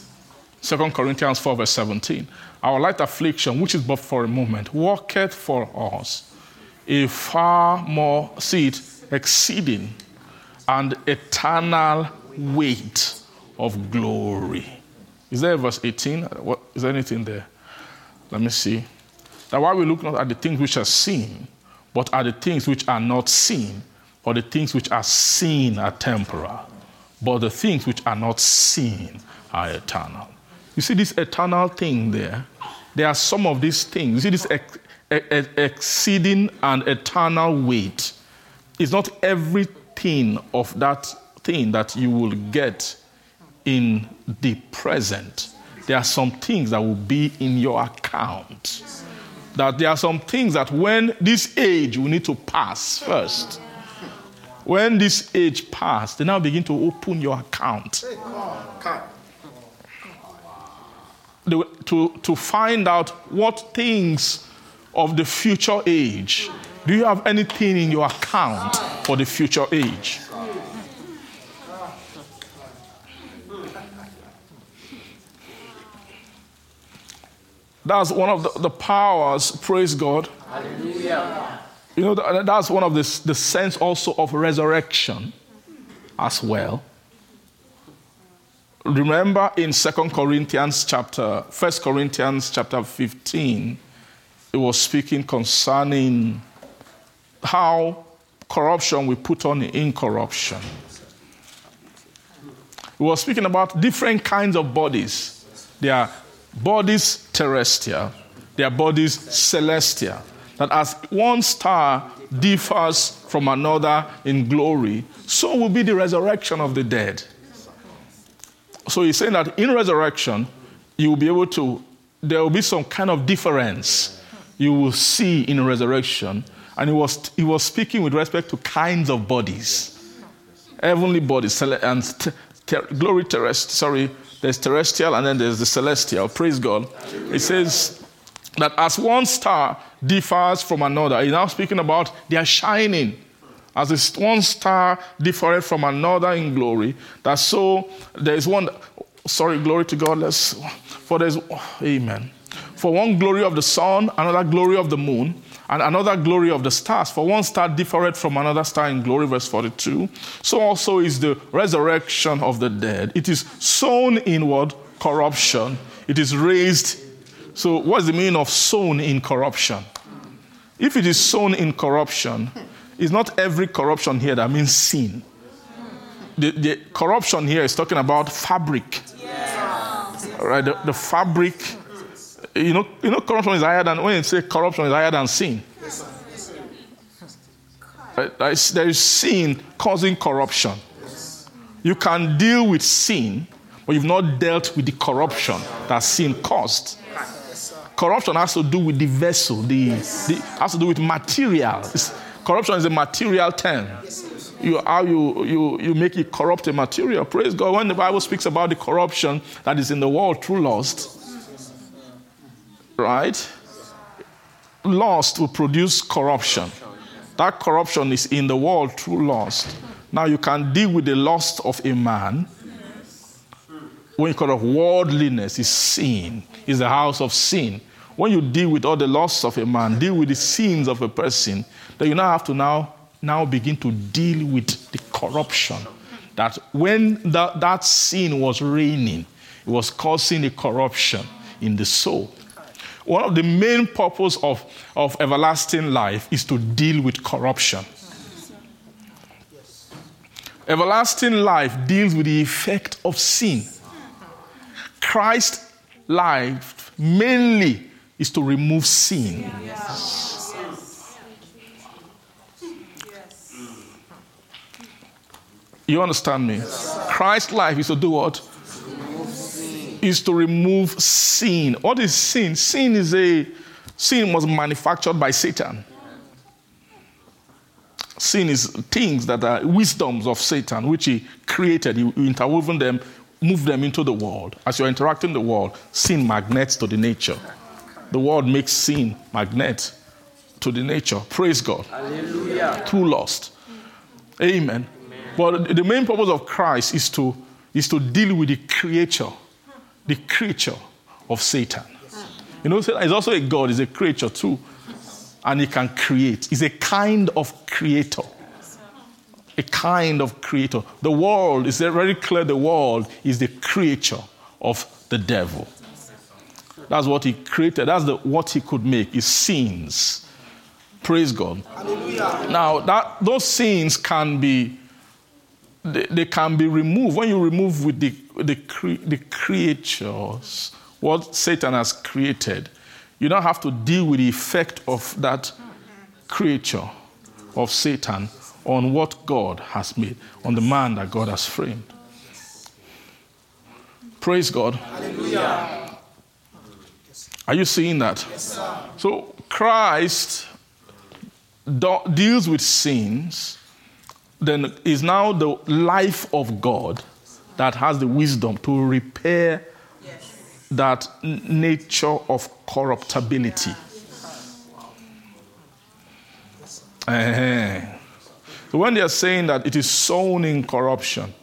2 Corinthians 4, verse 17. Our light affliction, which is but for a moment, worketh for us a far more, see it, exceeding and eternal weight of glory. Is there verse 18? What, is there anything there? Let me see. That while we look not at the things which are seen, but at the things which are not seen, or the things which are seen are temporal, but the things which are not seen are eternal. You see this eternal thing there? There are some of these things. You see this ex- ex- exceeding and eternal weight. It's not everything of that thing that you will get in the present. There are some things that will be in your account. That there are some things that when this age will need to pass first. When this age pass, they now begin to open your account. To, to find out what things of the future age do you have anything in your account for the future age? That's one of the, the powers, praise God. Hallelujah. You know, that's one of the, the sense also of resurrection as well. Remember in Second Corinthians chapter, First Corinthians chapter 15, it was speaking concerning how corruption we put on incorruption. We were speaking about different kinds of bodies. There are bodies terrestrial, their bodies celestial. That as one star differs from another in glory, so will be the resurrection of the dead. So he's saying that in resurrection, you will be able to, there will be some kind of difference you will see in resurrection. And he was, he was speaking with respect to kinds of bodies heavenly bodies and ter- glory terrestrial, sorry, there's terrestrial and then there's the celestial. Praise God. It says that as one star differs from another, he's now speaking about their shining. As one star differed from another in glory, that so there's one, sorry, glory to God, let's, for there's, amen. For one glory of the sun, another glory of the moon, and another glory of the stars. For one star differeth from another star in glory, verse 42. So also is the resurrection of the dead. It is sown in what? Corruption. It is raised. So, what's the meaning of sown in corruption? If it is sown in corruption, it's not every corruption here that means sin. The, the corruption here is talking about fabric. Right? The, the fabric you know, you know, corruption is higher than when you say corruption is higher than sin. Right? There is sin causing corruption. You can deal with sin, but you've not dealt with the corruption that sin caused. Corruption has to do with the vessel, the, the has to do with material. It's, corruption is a material term. You, how you, you, you make it corrupt a material. Praise God. When the Bible speaks about the corruption that is in the world through lust, right? Lust will produce corruption. That corruption is in the world through lust. Now you can deal with the lust of a man. When you call it worldliness is sin, is the house of sin. When you deal with all the lusts of a man, deal with the sins of a person, then you now have to now now begin to deal with the corruption that when that, that sin was reigning, it was causing a corruption in the soul. One of the main purpose of, of everlasting life is to deal with corruption. Everlasting life deals with the effect of sin. Christ's life mainly is to remove sin. You understand me? Christ's life is to do what? Is to remove sin. What is sin? Sin is a sin was manufactured by Satan. Sin is things that are wisdoms of Satan, which he created. He interwoven them, moved them into the world. As you're interacting the world, sin magnets to the nature. The world makes sin magnet to the nature. Praise God. Hallelujah. Through lust. Amen. But the main purpose of Christ is to, is to deal with the creature, the creature of Satan. You know, Satan is also a God, he's a creature too. And he can create. He's a kind of creator. A kind of creator. The world is very clear the world is the creature of the devil. That's what he created. That's the, what he could make. His sins. Praise God. Hallelujah. Now that those sins can be they, they, can be removed when you remove with the the, cre- the creatures what Satan has created. You don't have to deal with the effect of that creature of Satan on what God has made, on the man that God has framed. Praise God. Hallelujah. Are you seeing that? Yes, so Christ do- deals with sins, then is now the life of God that has the wisdom to repair yes. that nature of corruptibility. Uh-huh. So when they are saying that it is sown in corruption,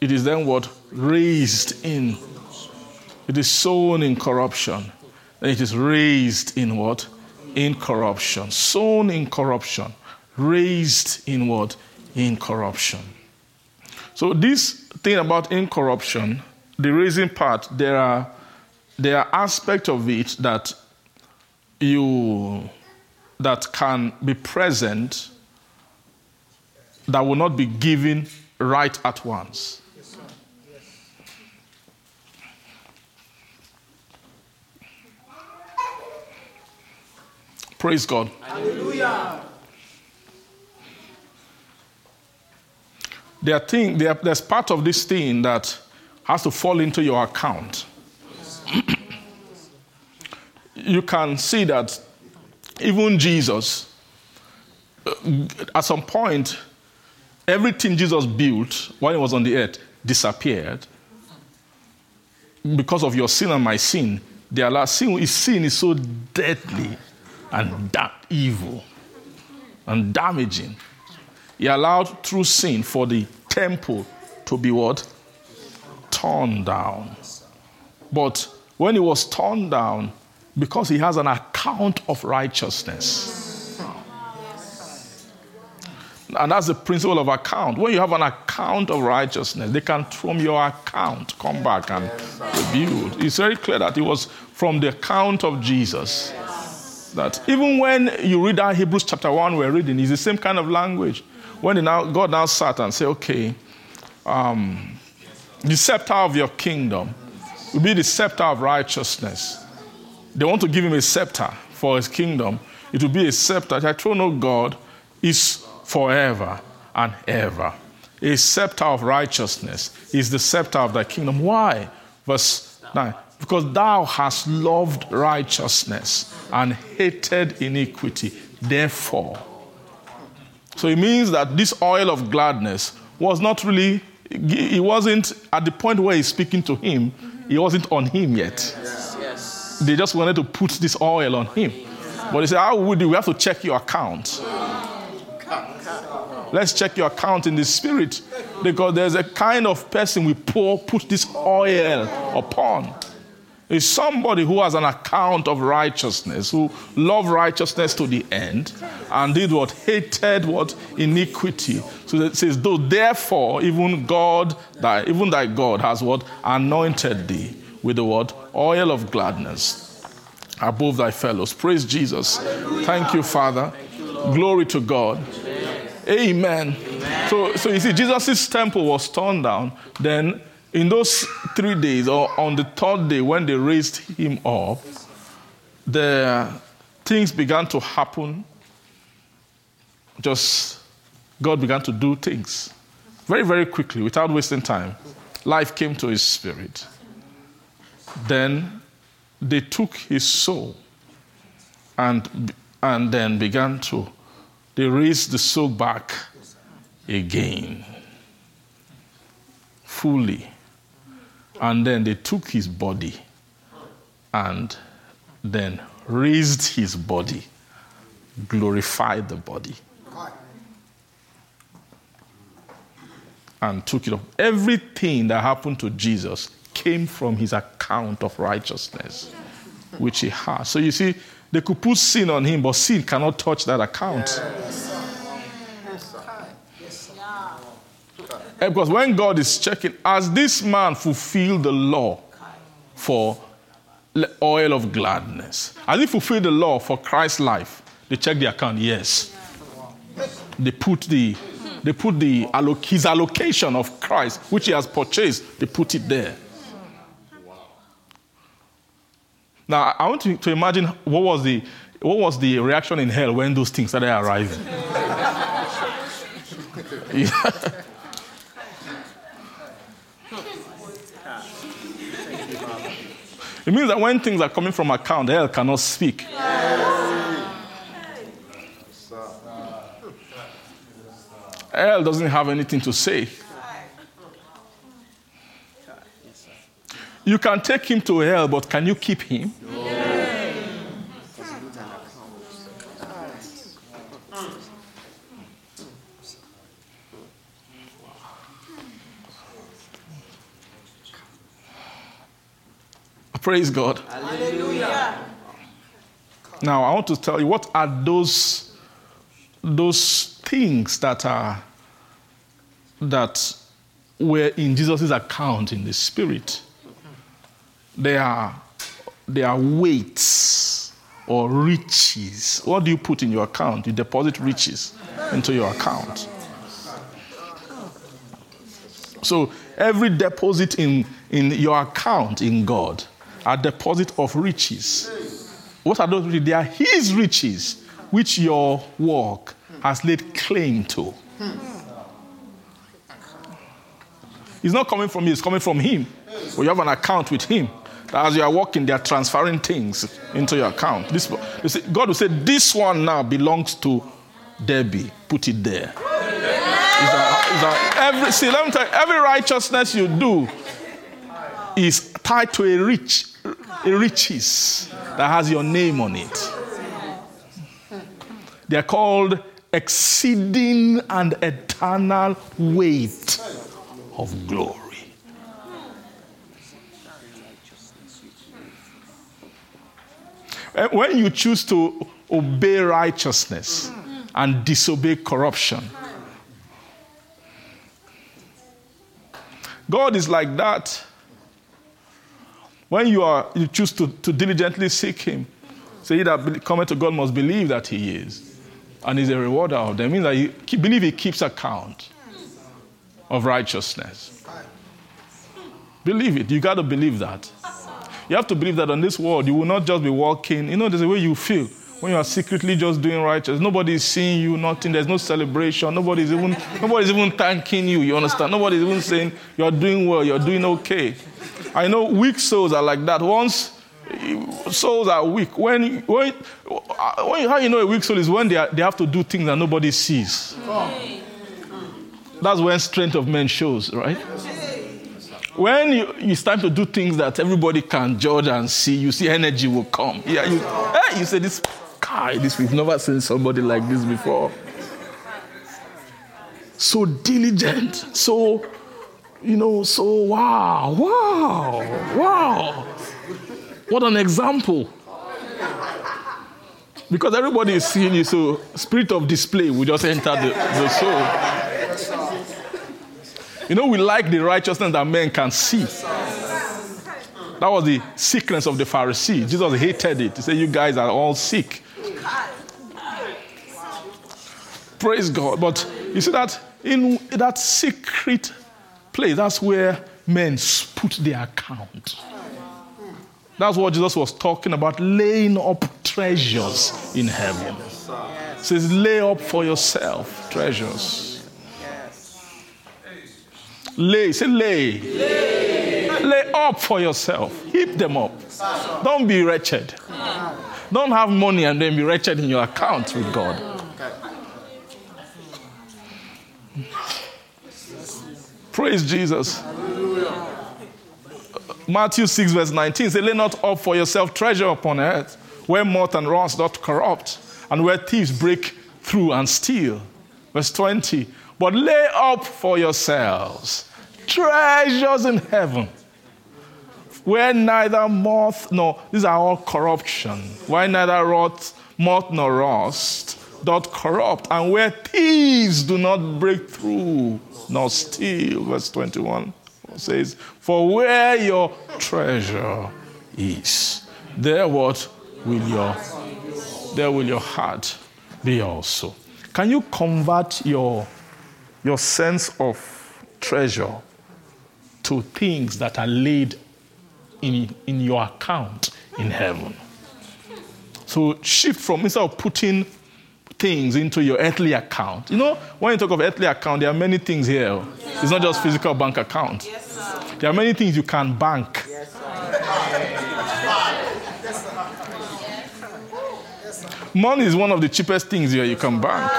it is then what? Raised in. It is sown in corruption. It is raised in what? In corruption. Sown in corruption. Raised in what? In corruption. So this thing about incorruption, the raising part, there are there are aspects of it that you that can be present that will not be given right at once. Praise God. Hallelujah. There are thing, there, there's part of this thing that has to fall into your account. you can see that even Jesus, uh, at some point, everything Jesus built while he was on the earth disappeared because of your sin and my sin. Their last sin is sin is so deadly and da- evil and damaging. He allowed through sin for the temple to be what? Torn down. But when it was torn down, because he has an account of righteousness. And that's the principle of account. When you have an account of righteousness, they can, from your account, come back and rebuild. It's very clear that it was from the account of Jesus. That even when you read that Hebrews chapter 1 we're reading, it's the same kind of language. When now, God now sat and said, okay, um, the scepter of your kingdom will be the scepter of righteousness. They want to give him a scepter for his kingdom. It will be a scepter. The throne of God is forever and ever. A scepter of righteousness is the scepter of thy kingdom. Why? Verse 9. Because thou hast loved righteousness and hated iniquity. Therefore. So it means that this oil of gladness was not really, he wasn't at the point where he's speaking to him, he wasn't on him yet. Yes. They just wanted to put this oil on him. But he said, How would you? We have to check your account. Let's check your account in the spirit. Because there's a kind of person we pour, put this oil upon. Is somebody who has an account of righteousness, who loved righteousness to the end, and did what hated what iniquity. So it says, though therefore even God, thy, even thy God has what anointed thee with the word oil of gladness above thy fellows. Praise Jesus. Thank you, Father. Glory to God. Amen. So, so you see, Jesus' temple was torn down. Then in those three days, or on the third day when they raised him up, the things began to happen. Just God began to do things very, very quickly without wasting time. Life came to his spirit. Then they took his soul and, and then began to, they raised the soul back again fully and then they took his body and then raised his body, glorified the body, and took it up. Everything that happened to Jesus came from his account of righteousness, which he has. So you see, they could put sin on him, but sin cannot touch that account. Eh, because when God is checking, has this man fulfilled the law for oil of gladness, as he fulfilled the law for Christ's life, they check the account. Yes, they put the they put the his allocation of Christ, which he has purchased, they put it there. Now I want to, to imagine what was the what was the reaction in hell when those things started arriving. It means that when things are coming from account, hell cannot speak. Hell doesn't have anything to say. You can take him to hell, but can you keep him? Praise God. Hallelujah. Now, I want to tell you what are those, those things that are that were in Jesus' account in the spirit. They are, they are weights or riches. What do you put in your account? You deposit riches into your account. So every deposit in, in your account in God a deposit of riches. What are those riches? They are His riches, which your work has laid claim to. It's not coming from you, it's coming from Him. Well, you have an account with Him. As you are working, they are transferring things into your account. This, say, God will say, This one now belongs to Debbie. Put it there. It's a, it's a, every, see, let me tell you, every righteousness you do is tied to a rich, a riches that has your name on it. They are called exceeding and eternal weight of glory. Eh, when you choose to obey righteousness and disobey corruption, God is like that when you, are, you choose to, to diligently seek Him, say he that cometh to God must believe that He is, and is a rewarder of them. It means that you believe He keeps account of righteousness. Believe it. You got to believe that. You have to believe that on this world, you will not just be walking. You know, there's a way you feel when you are secretly just doing righteous. Nobody is seeing you, nothing. There's no celebration. Nobody's even, nobody's even thanking you. You understand? Nobody's even saying you're doing well, you're doing okay. I know weak souls are like that. Once souls are weak. When, when, when how you know a weak soul is when they, are, they have to do things that nobody sees. That's when strength of men shows, right? When you, it's time to do things that everybody can judge and see, you see energy will come. Yeah, you, hey, you say this guy, this we've never seen somebody like this before. So diligent, so you know, so wow, wow, wow. What an example. Because everybody is seeing you, so spirit of display will just enter the, the soul. You know, we like the righteousness that men can see. That was the sickness of the Pharisee. Jesus hated it. He said, You guys are all sick. Praise God. But you see that in that secret place, that's where men put their account. That's what Jesus was talking about laying up treasures in heaven. He says, lay up for yourself treasures. Lay, say lay. lay. Lay up for yourself. Heap them up. Don't be wretched. Don't have money and then be wretched in your account with God. Praise Jesus. Matthew 6, verse 19 says, Lay not up for yourself treasure upon earth, where moth and rust doth corrupt, and where thieves break through and steal. Verse 20, But lay up for yourselves treasures in heaven, where neither moth nor, these are all corruption, where neither rot, moth nor rust doth corrupt, and where thieves do not break through nor steal. Verse 21 says, For where your treasure is, there what will your there will your heart be also. Can you convert your your sense of treasure to things that are laid in, in your account in heaven? So shift from instead of putting things into your earthly account. You know, when you talk of earthly account, there are many things here. Yes, it's not just physical bank account. Yes, there are many things you can bank. Yes, Money is one of the cheapest things here you can bank.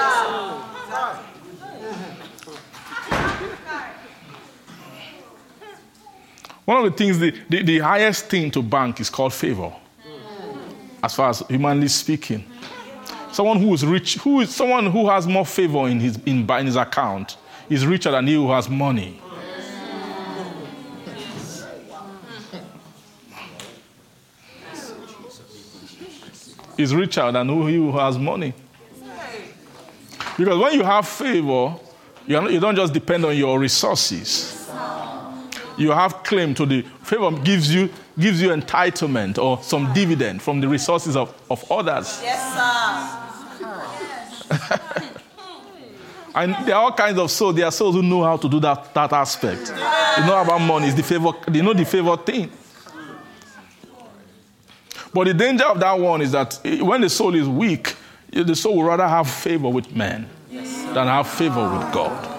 One of the things, the, the, the highest thing to bank is called favor, as far as humanly speaking. Someone who is rich, who is someone who has more favor in his, in, in his account is richer than he who has money. Is richer than who, he who has money. Because when you have favor, you, don't just depend on your resources. You have claim to the favor gives you gives you entitlement or some dividend from the resources of, of others. Yes, sir. and there are all kinds of souls. There are souls who know how to do that, that aspect. You know about money, it's the favor, they know the favor thing. But the danger of that one is that when the soul is weak, the soul will rather have favor with men than have favor with God.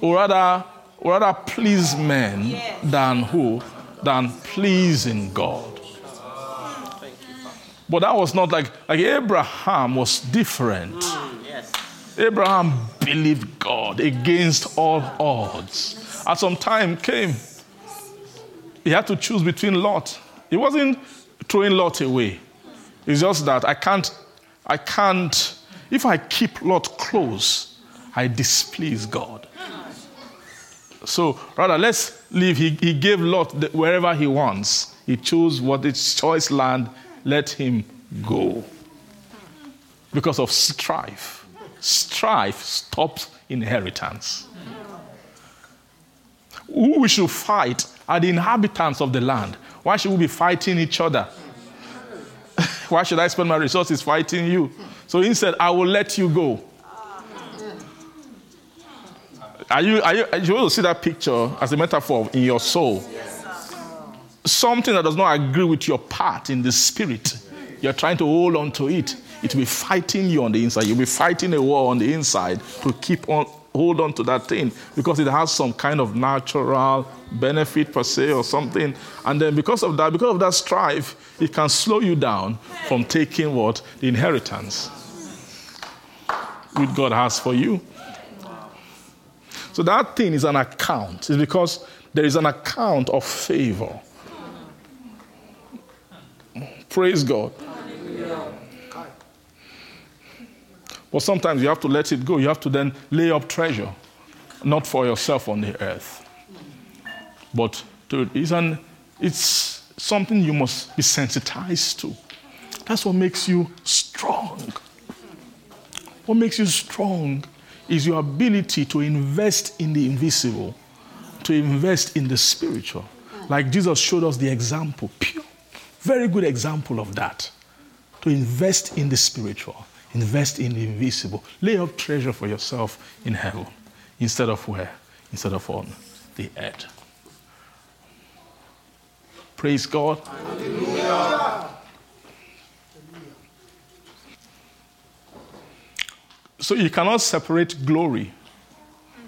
Or rather, or rather please men than who? Than pleasing God. But that was not like, like Abraham was different. Mm, yes. Abraham believed God against all odds. At some time came, he had to choose between Lot. He wasn't throwing Lot away. It's just that I can't, I can't, if I keep Lot close, I displease God. So rather, let's leave. He, he gave Lot the, wherever he wants. He chose what his choice land let him go. Because of strife. Strife stops inheritance. Who we should fight are the inhabitants of the land. Why should we be fighting each other? Why should I spend my resources fighting you? So instead, I will let you go. Are you, are you, are you able to see that picture as a metaphor in your soul? something that does not agree with your part in the spirit, you're trying to hold on to it. It will be fighting you on the inside. You'll be fighting a war on the inside to keep on hold on to that thing because it has some kind of natural benefit per se or something. And then because of that, because of that strife, it can slow you down from taking what? The inheritance which God has for you. So that thing is an account. It's because there is an account of favor. Praise God. But sometimes you have to let it go. You have to then lay up treasure, not for yourself on the earth, but to, it's an, It's something you must be sensitized to. That's what makes you strong. What makes you strong is your ability to invest in the invisible, to invest in the spiritual. Like Jesus showed us the example, pure, very good example of that. To invest in the spiritual, invest in the invisible. Lay up treasure for yourself in heaven instead of where? Instead of on the earth. Praise God. Hallelujah. So you cannot separate glory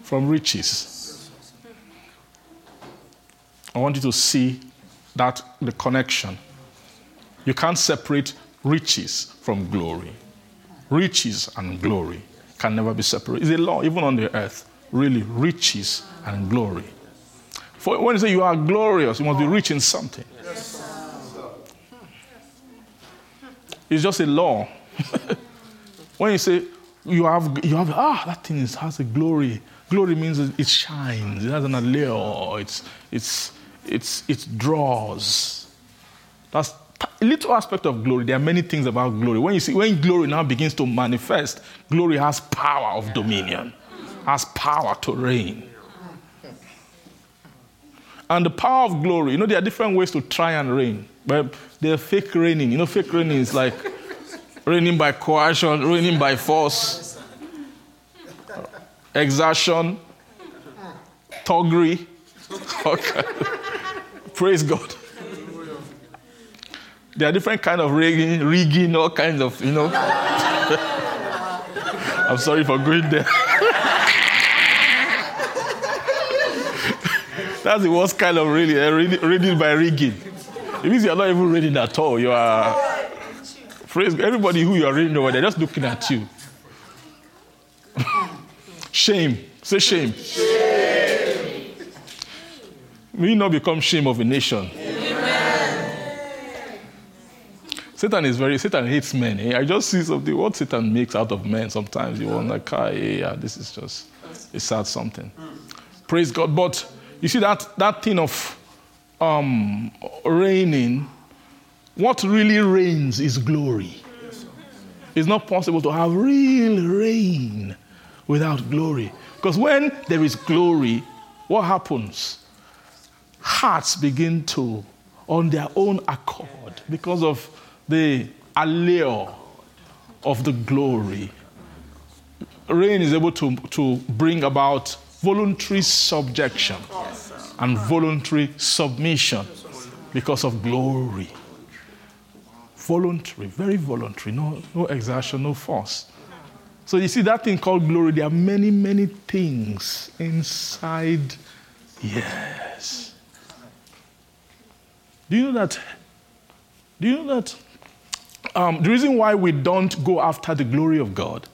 from riches. I want you to see that the connection. You can't separate riches from glory. Riches and glory can never be separated. It's a law, even on the earth. Really, riches and glory. For when you say you are glorious, you must be rich in something. It's just a law. when you say you have, you have ah, that thing is, has a glory. Glory means it shines, it has an allure, it's, it's, it's, it draws. That's a little aspect of glory. There are many things about glory. When you see, when glory now begins to manifest, glory has power of dominion, has power to reign. And the power of glory, you know, there are different ways to try and reign. But they're fake reigning. You know, fake reigning is like reigning by coercion, reigning by force, exertion, toggery. Okay. Praise God. There are different kind of rigging, rigging, all kinds of, you know. I'm sorry for going there. That's the worst kind of really, uh, reading by rigging. It means you're not even reading at all. You are Praise God. Everybody who you are reading over, they're just looking at you. shame. Say shame. shame. May not become shame of a nation. Amen. Satan is very, Satan hates men. Eh? I just see something, what Satan makes out of men sometimes. You wonder, like, yeah, this is just a sad something. Praise God. But you see that, that thing of um, reigning what really reigns is glory. It's not possible to have real reign without glory. Because when there is glory, what happens? Hearts begin to, on their own accord, because of the allure of the glory, reign is able to, to bring about voluntary subjection and voluntary submission because of glory. Voluntary, very voluntary, no, no exertion, no force. So you see that thing called glory, there are many, many things inside. Yes. Do you know that? Do you know that? Um, the reason why we don't go after the glory of God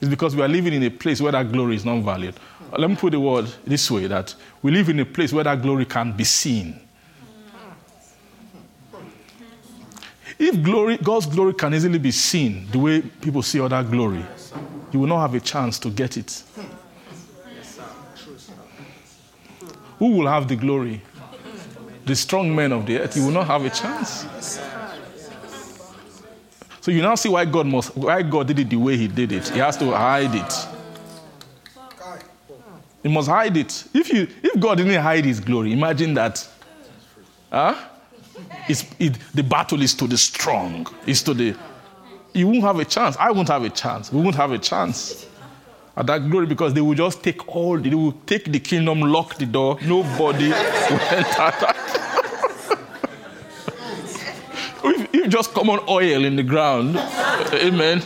is because we are living in a place where that glory is not valued. Let me put the word this way that we live in a place where that glory can't be seen. If glory, God's glory can easily be seen the way people see other glory, you will not have a chance to get it. Who will have the glory? The strong men of the earth. You will not have a chance. So you now see why God must why God did it the way He did it. He has to hide it. He must hide it. If you if God didn't hide His glory, imagine that. Huh? It's, it, the battle is to the strong. It's to the. You won't have a chance. I won't have a chance. We won't have a chance at that glory because they will just take all. They will take the kingdom, lock the door. Nobody will enter that. if, just common oil in the ground, eh, amen.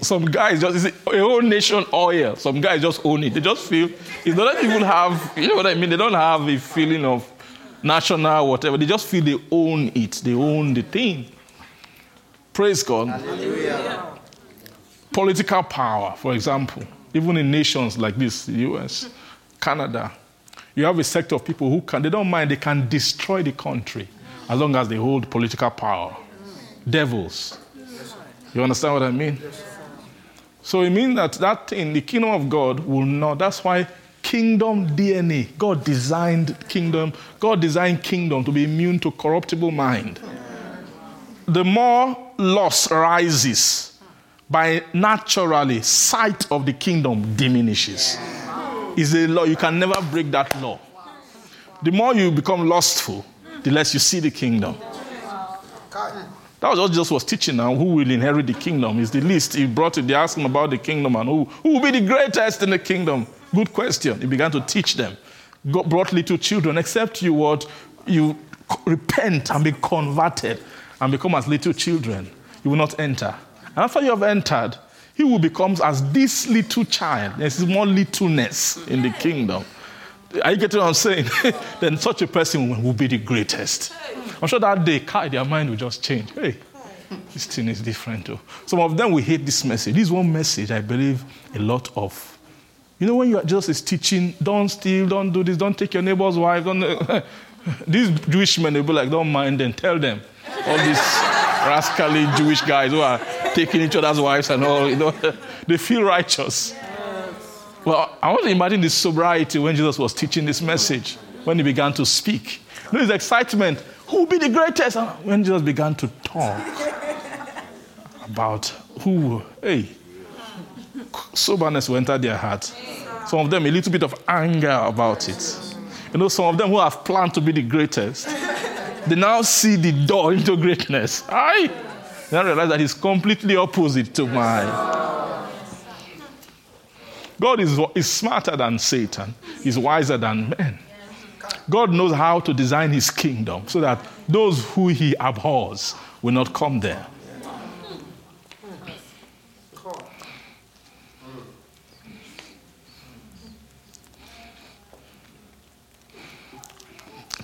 Some guys just it's a whole nation oil. Some guys just own it. They just feel not that people have. You know what I mean? They don't have a feeling of national, whatever. They just feel they own it, they own the thing. Praise God. Hallelujah. Political power, for example, even in nations like this, the US, Canada, you have a sector of people who can, they don't mind, they can destroy the country as long as they hold political power. Devils. You understand what I mean? So it means that that in the kingdom of God will not, that's why kingdom DNA. God designed kingdom. God designed kingdom to be immune to corruptible mind. The more loss rises, by naturally sight of the kingdom diminishes. Is a law you can never break that law. The more you become lustful, the less you see the kingdom. That was what Jesus was teaching now. Who will inherit the kingdom? Is the least. He brought it, they asked him about the kingdom and who, who will be the greatest in the kingdom. Good question. He began to teach them. God brought little children, except you what you repent and be converted and become as little children. You will not enter. And after you have entered, he will become as this little child. There's more littleness in the kingdom. Are you getting what I'm saying? then such a person will be the greatest. I'm sure that day, their mind will just change. Hey, this thing is different too. Some of them will hate this message. This one message, I believe a lot of. You know, when you are just is teaching, don't steal, don't do this, don't take your neighbor's wife, don't. these Jewish men, they'll be like, don't mind them, tell them. All these rascally Jewish guys who are taking each other's wives and all, you know, they feel righteous. Well, I want to imagine the sobriety when Jesus was teaching this message, when he began to speak. You know, his excitement, who will be the greatest? Ah, when Jesus began to talk about who, hey, soberness will enter their heart. Some of them, a little bit of anger about it. You know, some of them who have planned to be the greatest, they now see the door into greatness. I now realize that it's completely opposite to mine. God is, is smarter than Satan, He's wiser than men. God knows how to design His kingdom so that those who He abhors will not come there.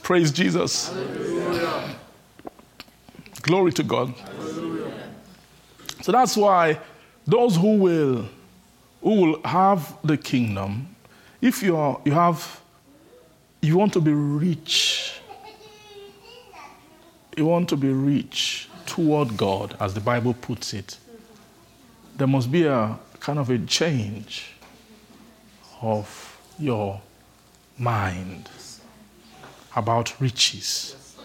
Praise Jesus. Hallelujah. Glory to God. Hallelujah. So that's why those who will who will have the kingdom, if you are, you have, you want to be rich, you want to be rich toward God, as the Bible puts it, there must be a kind of a change of your mind about riches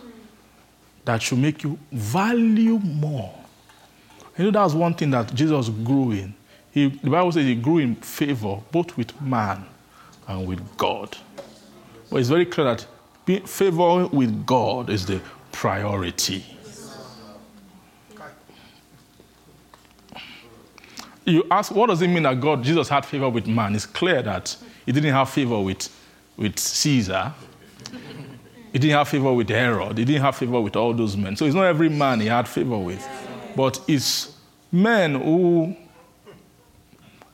that should make you value more. You know, that's one thing that Jesus grew in. He, the Bible says he grew in favor both with man and with God. But it's very clear that favor with God is the priority. You ask, what does it mean that God, Jesus had favor with man? It's clear that he didn't have favor with, with Caesar. He didn't have favor with Herod. He didn't have favor with all those men. So it's not every man he had favor with. But it's men who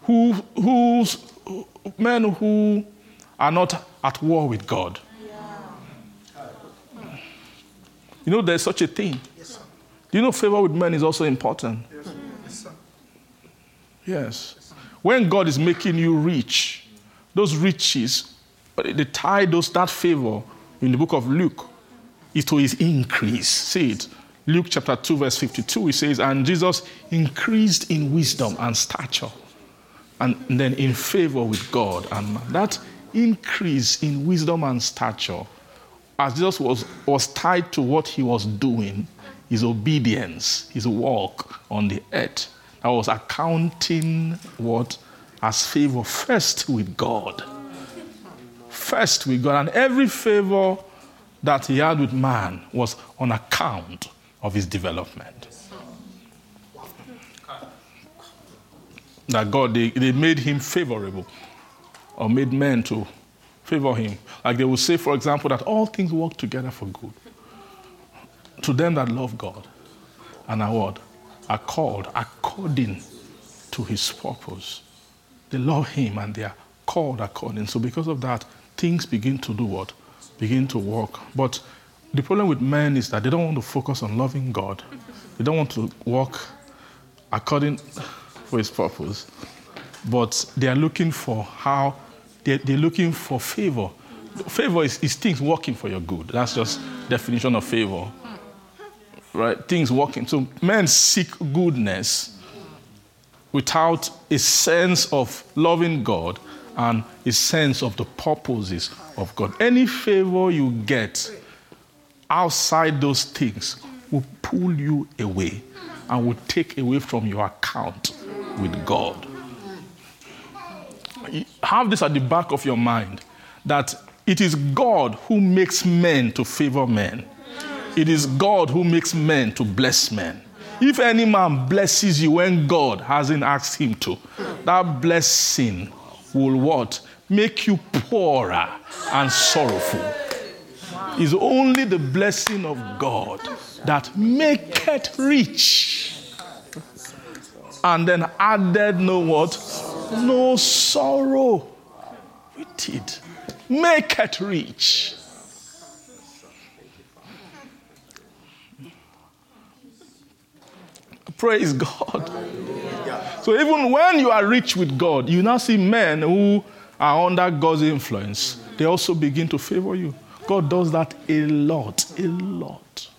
who, who's, men who are not at war with God. You know, there's such a thing. Yes, you know, favor with men is also important. Yes, yes. When God is making you rich, those riches, they tie those that favor in the book of Luke is to his increase. See it. Luke chapter 2, verse 52, it says, And Jesus increased in wisdom and stature and then in favor with God and man. That increase in wisdom and stature, as Jesus was, was tied to what he was doing, his obedience, his walk on the earth. I was accounting what as favor first with God. First with God. And every favor that he had with man was on account of his development. that God, they, they made him favorable or made men to favor him. Like they will say, for example, that all things work together for good to them that love God and are what? Are called according to his purpose. They love him and they are called according. So because of that, things begin to do what? Begin to work. But the problem with men is that they don't want to focus on loving God. They don't want to walk according for his purpose, but they are looking for how, they're, they're looking for favor. Favor is, is things working for your good. That's just definition of favor. Right? Things working. So men seek goodness without a sense of loving God and a sense of the purposes of God. Any favor you get outside those things will pull you away and will take away from your account with God. Have this at the back of your mind that it is God who makes men to favor men. It is God who makes men to bless men. If any man blesses you when God hasn't asked him to, that blessing will what? Make you poorer and sorrowful. It's only the blessing of God that maketh rich. And then added no what? No sorrow with it. Maketh rich. Praise God. So even when you are rich with God, you now see men who are under God's influence, they also begin to favor you. God does that a lot, a lot.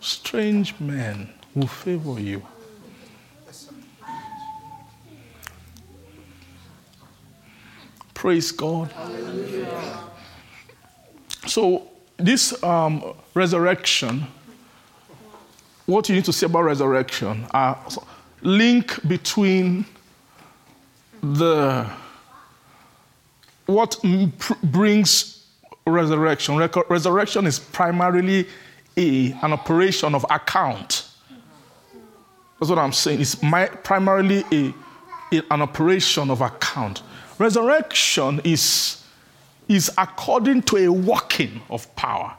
Strange men will favor you. Praise God. So, this um, resurrection what you need to say about resurrection are link between the what brings resurrection. Resurrection is primarily a, an operation of account. That's what I'm saying. It's my, primarily a, a, an operation of account. Resurrection is, is according to a working of power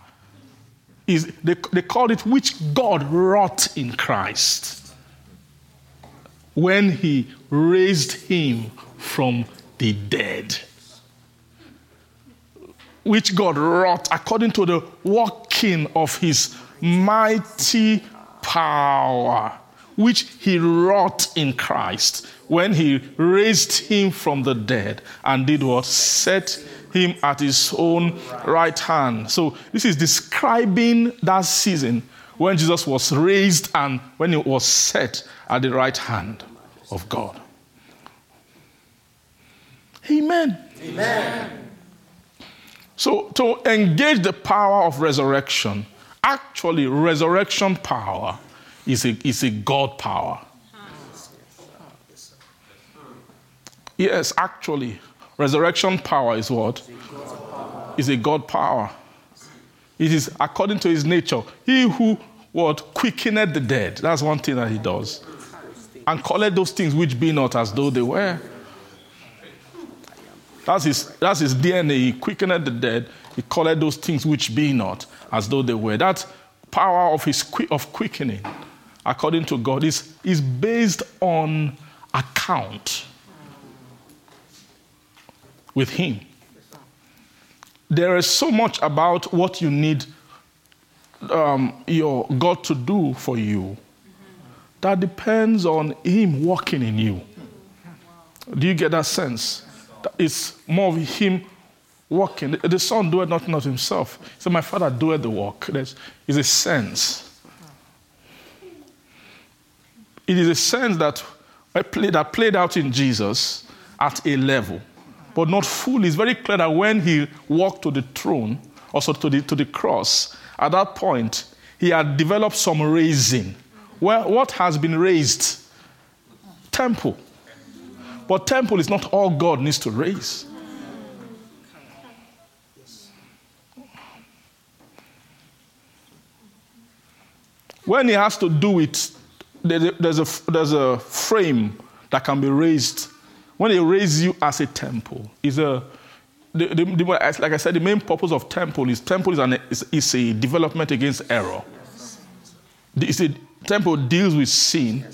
is they, they call it which God wrought in Christ when he raised him from the dead. Which God wrought according to the working of his mighty power, which he wrought in Christ when he raised him from the dead and did what? Set him at his own right hand. So this is describing that season when Jesus was raised and when he was set at the right hand of God. Amen. Amen. So to engage the power of resurrection, actually resurrection power is a, is a God power. Yes, actually, Resurrection power is what? Is a God power. It is according to his nature. He who what quickened the dead. That's one thing that he does. And called those things which be not as though they were. That's his, that's his DNA. He quickened the dead. He called those things which be not as though they were. That power of his of quickening, according to God, is, is based on account with Him. There is so much about what you need um, your God to do for you that depends on Him working in you. Do you get that sense? It's more of Him working. The Son doeth nothing of Himself. So My Father doeth the work. There's a sense. It is a sense that I played, that played out in Jesus at a level but not fully. It's very clear that when he walked to the throne, also to the, to the cross, at that point, he had developed some raising. Well, what has been raised? Temple. But temple is not all God needs to raise. When he has to do it, there's a, there's a frame that can be raised when they raise you as a temple, is a the, the, the, like I said, the main purpose of temple is temple is, an, is, is a development against error. It's a, temple deals with sin.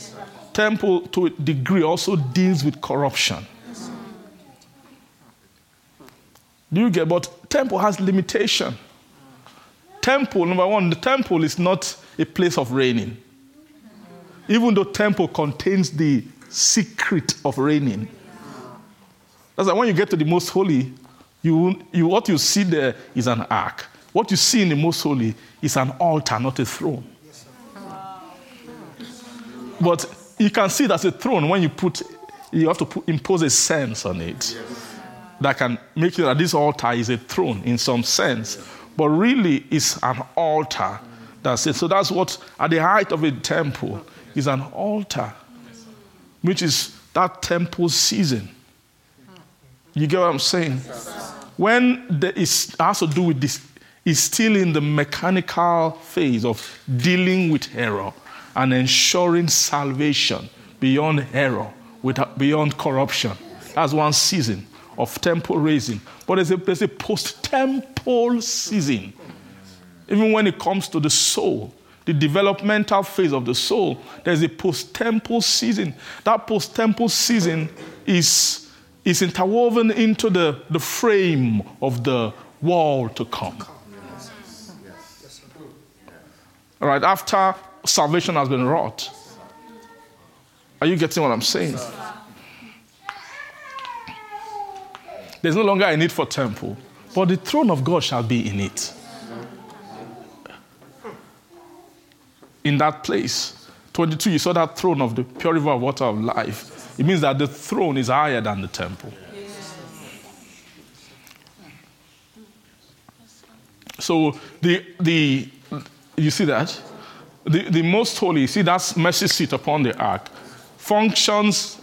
Temple, to a degree, also deals with corruption. Do you get? But temple has limitation. Temple, number one, the temple is not a place of reigning. Even though temple contains the secret of reigning. That's why when you get to the most holy, you, you, what you see there is an ark. What you see in the most holy is an altar, not a throne. But you can see as a throne when you put you have to put, impose a sense on it that can make it that this altar is a throne in some sense, but really it's an altar. That's it. So that's what at the height of a temple is an altar, which is that temple season. You get what I'm saying? When there is has to do with this, is still in the mechanical phase of dealing with error and ensuring salvation beyond error, without, beyond corruption. That's one season of temple raising. But there's a, there's a post temple season. Even when it comes to the soul, the developmental phase of the soul, there's a post temple season. That post temple season is, is interwoven into the, the frame of the wall to come. All right, after salvation has been wrought. Are you getting what I'm saying? There's no longer a need for temple, but the throne of God shall be in it. In that place. 22, you saw that throne of the pure river of water of life. It means that the throne is higher than the temple. So the the you see that? The, the most holy, see that's mercy seat upon the ark, functions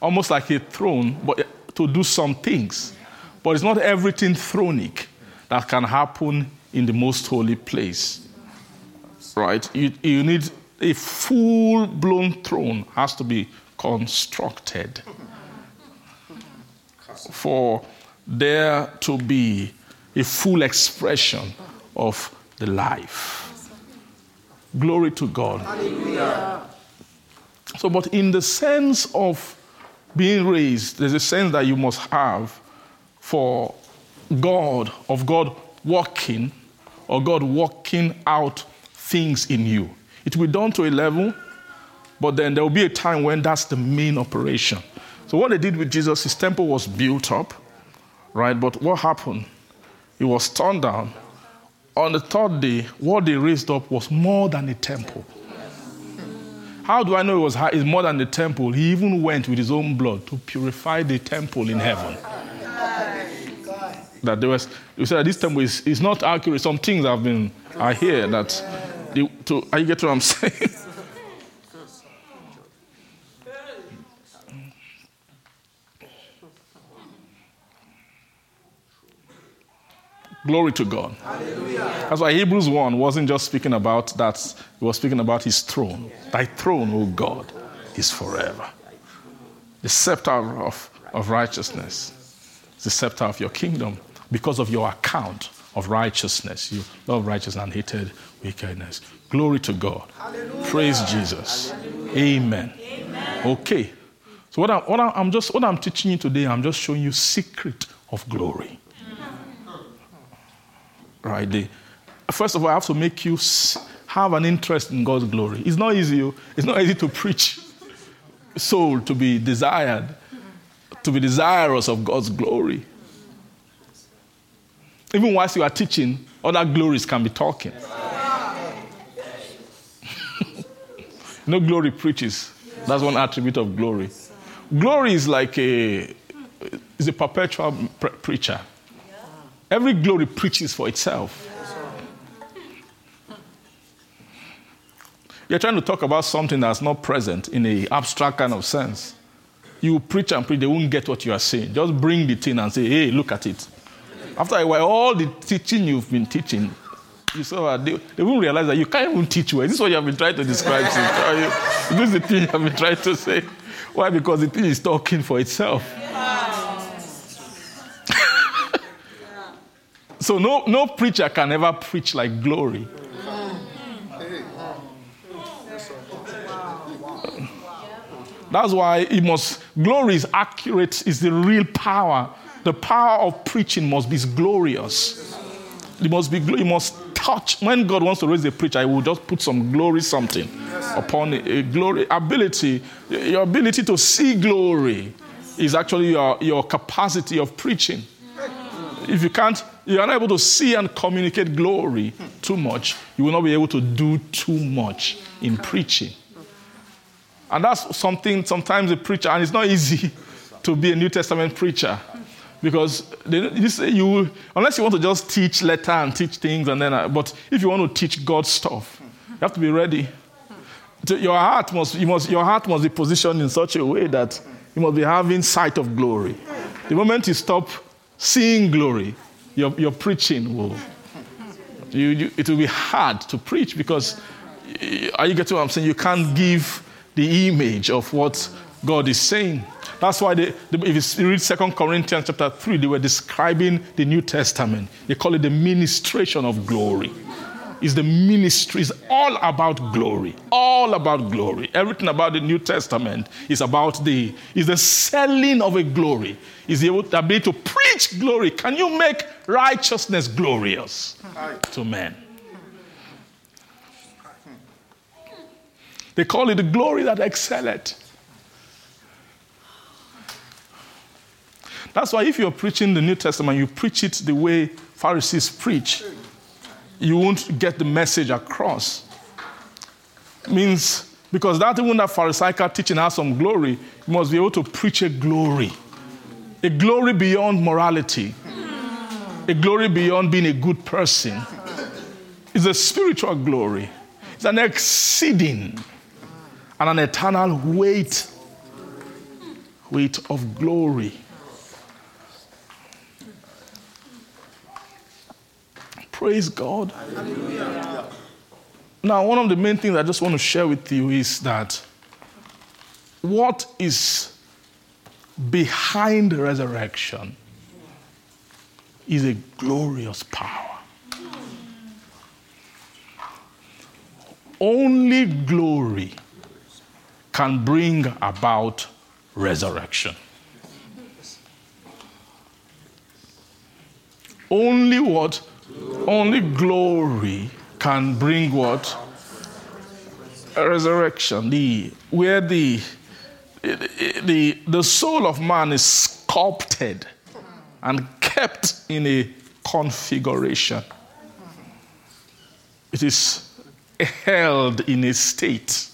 almost like a throne, but to do some things. But it's not everything thronic that can happen in the most holy place. Right? You, you need a full blown throne has to be constructed for there to be a full expression of the life. Glory to God. Hallelujah. So, but in the sense of being raised, there's a sense that you must have for God, of God working, or God working out things in you. It will be done to a level, but then there will be a time when that's the main operation. So, what they did with Jesus, his temple was built up, right? But what happened? It was torn down. On the third day, what they raised up was more than a temple. How do I know it was high, it's more than the temple? He even went with his own blood to purify the temple in heaven. That there was, you said this temple is, is not accurate. Some things have been, I hear that, the, to, get what I'm saying? Glory to God. Hallelujah. That's why Hebrews 1 wasn't just speaking about that, he was speaking about his throne. Thy throne, O God, is forever. The scepter of, of righteousness is the scepter of your kingdom because of your account of righteousness. You love righteousness and hated wickedness. Glory to God. Hallelujah. Praise Jesus. Amen. Amen. Okay. So what, I, what I, I'm just what I'm teaching you today, I'm just showing you secret of glory right. First of all, I have to make you have an interest in God's glory. It's not easy. Oh. It's not easy to preach soul to be desired, to be desirous of God's glory. Even whilst you are teaching, other glories can be talking. no glory preaches. That's one attribute of glory. Glory is like a is a perpetual pre- preacher. Every glory preaches for itself. You're trying to talk about something that's not present in a abstract kind of sense. You preach and preach, they won't get what you are saying. Just bring the thing and say, hey, look at it. After a while, all the teaching you've been teaching, you saw they, they won't realize that you can't even teach well. This is what you have been trying to describe. this is the thing you have been trying to say. Why? Because the thing is talking for itself. So no, no preacher can ever preach like glory. That's why it must, glory is accurate, is the real power. The power of preaching must be glorious. It must be, it must touch. When God wants to raise a preacher, I will just put some glory something upon it. A glory, ability, your ability to see glory is actually your, your capacity of preaching. If you can't, you are not able to see and communicate glory too much, you will not be able to do too much in preaching. And that's something sometimes a preacher, and it's not easy to be a New Testament preacher. Because they, you, unless you want to just teach letter and teach things, and then, uh, but if you want to teach God stuff, you have to be ready. Your heart must, you must, your heart must be positioned in such a way that you must be having sight of glory. The moment you stop seeing glory, your, your preaching will, you, you, it will be hard to preach because, are you getting what I'm saying? You can't give the image of what God is saying. That's why they, if you read 2 Corinthians chapter 3, they were describing the New Testament. They call it the ministration of glory. It's the ministry, is all about glory. All about glory. Everything about the New Testament is about the is the selling of a glory. Is the ability to preach glory. Can you make righteousness glorious to men? They call it the glory that excelleth. That's why if you're preaching the New Testament, you preach it the way Pharisees preach, you won't get the message across. Means because that even that Pharisaical teaching has some glory, you must be able to preach a glory. A glory beyond morality. A glory beyond being a good person. It's a spiritual glory. It's an exceeding and an eternal weight weight of glory. Praise God. Hallelujah. Now, one of the main things I just want to share with you is that what is behind the resurrection is a glorious power. Only glory can bring about resurrection. Only what only glory can bring what? A resurrection. The, where the, the, the soul of man is sculpted and kept in a configuration. It is held in a state.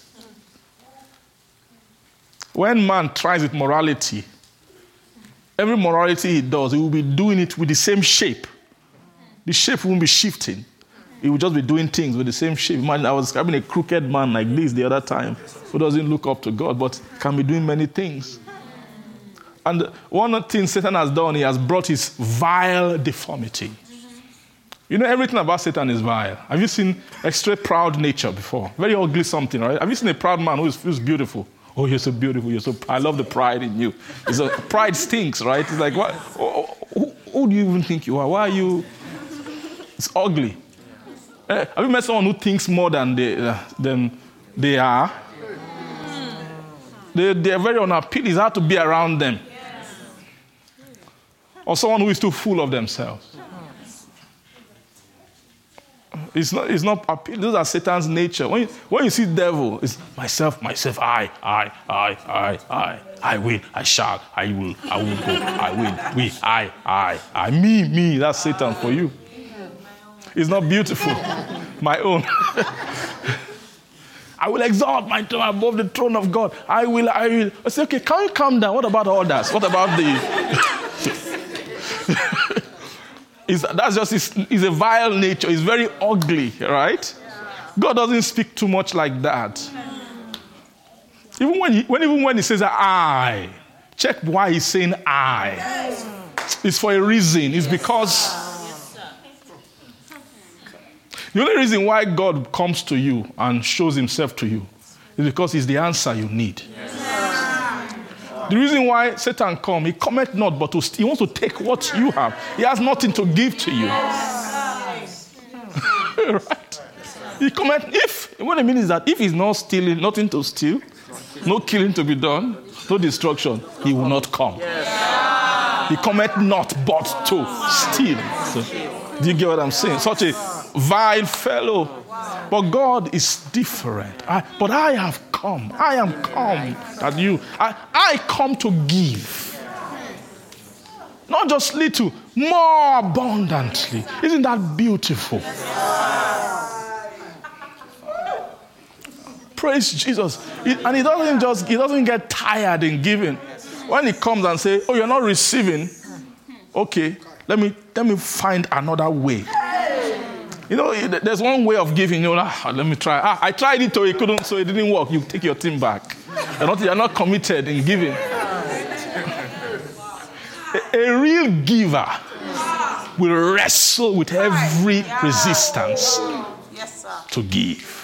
When man tries with morality, every morality he does, he will be doing it with the same shape the shape won't be shifting. He will just be doing things with the same shape. Imagine I was describing a crooked man like this the other time who doesn't look up to God but can be doing many things. And one thing Satan has done, he has brought his vile deformity. You know, everything about Satan is vile. Have you seen extra proud nature before? Very ugly something, right? Have you seen a proud man who is, who's beautiful? Oh, you're so beautiful. You're so. I love the pride in you. It's a, pride stinks, right? It's like, what? Who, who do you even think you are? Why are you? It's ugly. Uh, have you met someone who thinks more than they, uh, than they are? They, they're very unappealing. It's hard to be around them. Or someone who is too full of themselves. It's not, it's not appealing. Those are Satan's nature. When you, when you see devil, it's myself, myself, I, I, I, I, I. I will, I shall, I will, I will go, I will, we, I, I, I, me, me. That's Satan for you. It's not beautiful. My own. I will exalt my throne above the throne of God. I will, I will. I say, okay, can you calm down? What about others? What about the. that's just, it's, it's a vile nature. It's very ugly, right? God doesn't speak too much like that. Even when, he, when, even when he says I, check why he's saying I. It's for a reason. It's because the only reason why God comes to you and shows himself to you is because he's the answer you need. Yes. The reason why Satan come, he cometh not, but to, he wants to take what you have. He has nothing to give to you. right? He cometh if what I mean is that if he's not stealing, nothing to steal, no killing to be done, no destruction, he will not come. He cometh not but to steal. So, do you get what I'm saying? Such a vile fellow. But God is different. I, but I have come. I am come that you. I, I come to give. Not just little, more abundantly. Isn't that beautiful? Praise Jesus. It- and he doesn't just he doesn't get tired in giving. When he comes and say, "Oh, you're not receiving," okay, let me let me find another way. You know, there's one way of giving. You know, ah, let me try. Ah, I tried it, so it couldn't, so it didn't work. You take your team back. You're not, you're not committed in giving. A, a real giver will wrestle with every resistance to give.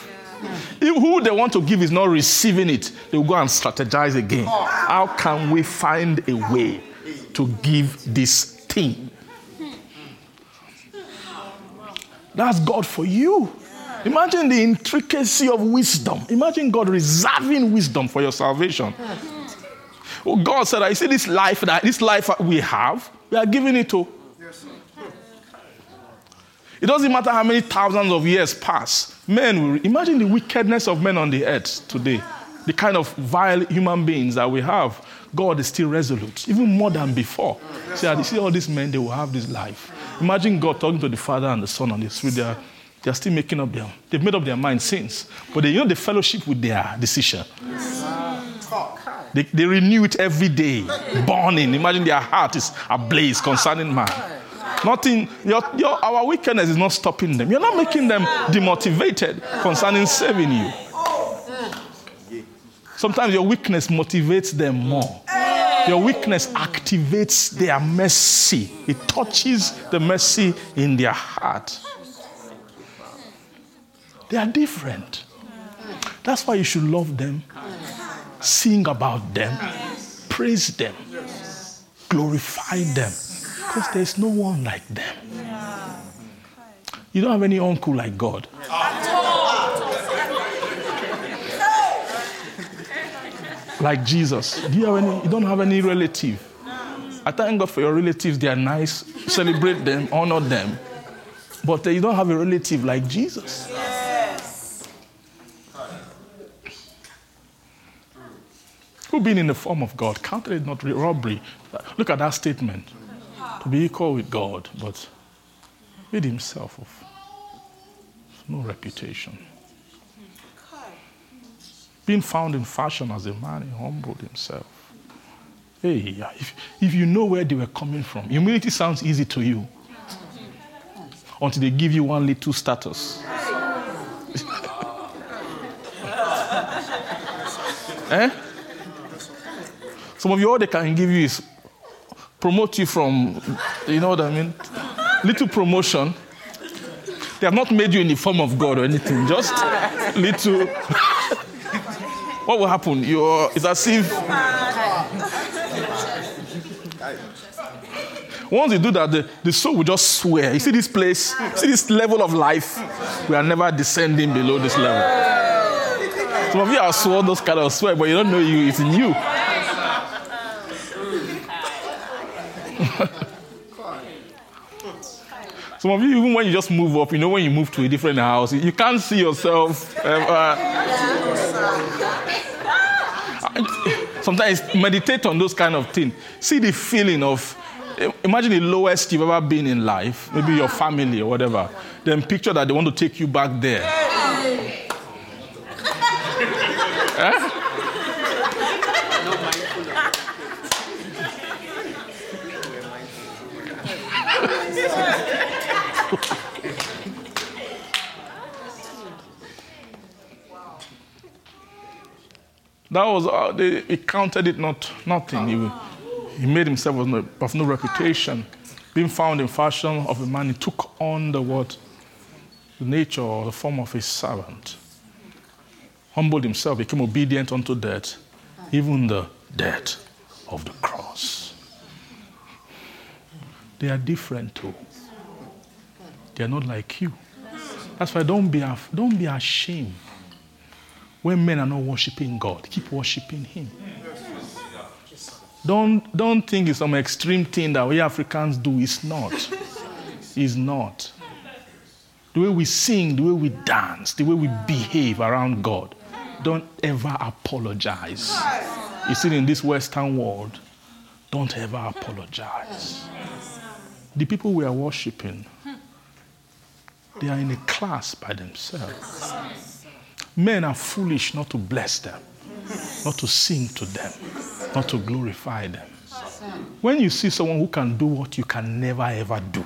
If who they want to give is not receiving it, they will go and strategize again. How can we find a way to give this thing? That's God for you. Imagine the intricacy of wisdom. Imagine God reserving wisdom for your salvation. Oh, God said, I see this life that this life we have, we are giving it to. It doesn't matter how many thousands of years pass. Men imagine the wickedness of men on the earth today. The kind of vile human beings that we have. God is still resolute, even more than before. See, I see all these men, they will have this life. Imagine God talking to the Father and the Son on the street. They are, they are still making up their, they've made up their mind since. But they, you know, the fellowship with their decision. They, they renew it every day, burning. Imagine their heart is ablaze concerning man. Nothing, your, your, our wickedness is not stopping them. You're not making them demotivated concerning saving you. Sometimes your weakness motivates them more. Your weakness activates their mercy, it touches the mercy in their heart. They are different. That's why you should love them, sing about them, praise them, glorify them, because there's no one like them. You don't have any uncle like God. Like Jesus. Do you have any? You don't have any relative. I thank God for your relatives. They are nice. Celebrate them, honor them. But uh, you don't have a relative like Jesus. Who being in the form of God counted it not robbery. Look at that statement. To be equal with God, but made himself of no reputation. Being found in fashion as a man, he humbled himself. Hey, if, if you know where they were coming from, humility sounds easy to you until they give you one little status. eh? Some of you, all they can give you is promote you from, you know what I mean? Little promotion. They have not made you in the form of God or anything, just little. what will happen? You're, it's as if. Once you do that, the, the soul will just swear. You see this place, see this level of life? We are never descending below this level. Some of you are sworn those kind of swear, but you don't know you, it's in you. Some of you, even when you just move up, you know, when you move to a different house, you can't see yourself ever. Sometimes meditate on those kind of things. See the feeling of, imagine the lowest you've ever been in life, maybe your family or whatever. Then picture that they want to take you back there. Eh? That was, uh, they, he counted it not nothing. He, he made himself of no, of no reputation. Being found in fashion of a man, he took on the what? The nature or the form of a servant. Humbled himself, became obedient unto death, even the death of the cross. They are different too. They are not like you. That's why don't be, af- don't be ashamed when men are not worshiping God. Keep worshiping Him. Don't, don't think it's some extreme thing that we Africans do. It's not. It's not. The way we sing, the way we dance, the way we behave around God, don't ever apologize. You see, in this Western world, don't ever apologize. The people we are worshiping, they are in a class by themselves. Men are foolish not to bless them, not to sing to them, not to glorify them. When you see someone who can do what you can never ever do,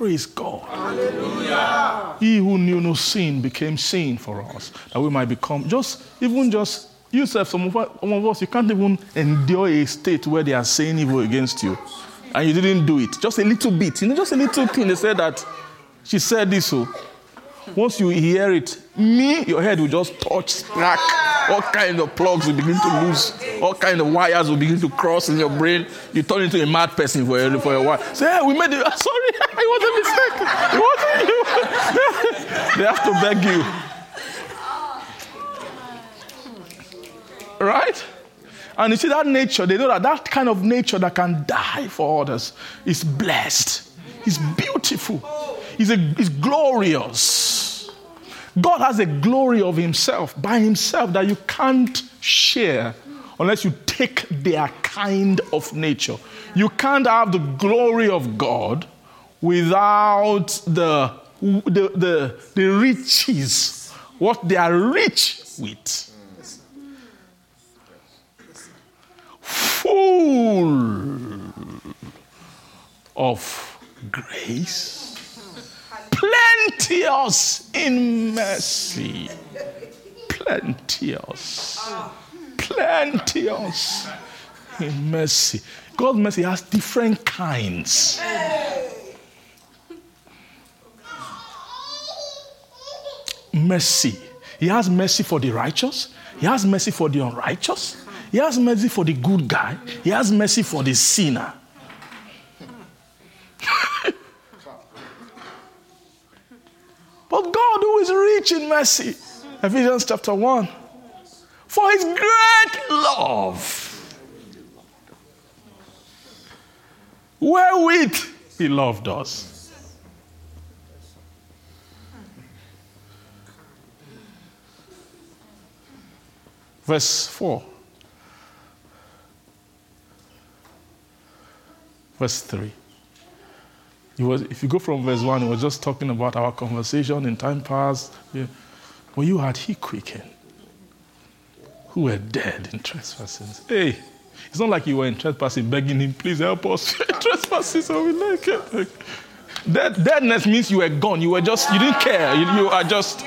Praise God. Hallelujah. He who knew no sin became sin for us, that we might become just, even just, yourself, some of, us, some of us, you can't even endure a state where they are saying evil against you. And you didn't do it. Just a little bit. You know, just a little thing. They said that she said this. So once you hear it, me, your head will just touch. All kind of plugs will begin to lose. All kind of wires will begin to cross in your brain. You turn into a mad person for a, for while. Say, hey, we made it. Sorry, it was a mistake. It wasn't you. they have to beg you. Right? And you see that nature, they know that that kind of nature that can die for others is blessed, is beautiful, is, a, is glorious. God has a glory of Himself by Himself that you can't share unless you take their kind of nature. You can't have the glory of God without the, the, the, the riches, what they are rich with. Full of grace plenteous in mercy. Plenteous. Plenteous in mercy. God's mercy has different kinds. Mercy. He has mercy for the righteous. He has mercy for the unrighteous. He has mercy for the good guy. He has mercy for the sinner. But God, who is rich in mercy, Ephesians chapter 1, for his great love, wherewith he loved us. Verse 4. Verse 3. Was, if you go from verse 1, he was just talking about our conversation in time past. Yeah. You had he quickened who were dead in trespasses. Hey, it's not like you were in trespassing, begging him, please help us. trespasses, are we like it? Dead, deadness means you were gone. You were just, you didn't care. You, you are just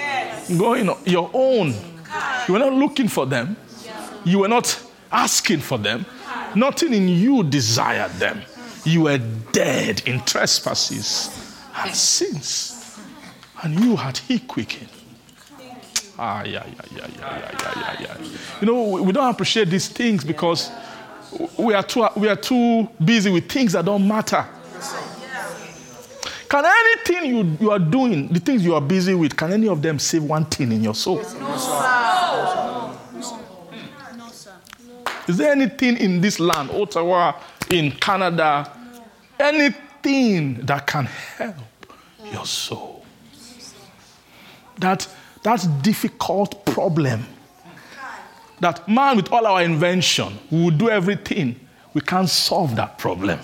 going on your own. You were not looking for them. You were not asking for them. Nothing in you desired them you were dead in trespasses and sins, and you had he quickened. Ah, yeah, yeah, yeah, yeah, yeah, yeah, yeah. You know, we don't appreciate these things because we are too, we are too busy with things that don't matter. Can anything you, you are doing, the things you are busy with, can any of them save one thing in your soul? No, sir. No, no, sir. Is there anything in this land, Ottawa, in Canada, anything that can help your soul. That, that difficult problem. That man, with all our invention, we will do everything. We can't solve that problem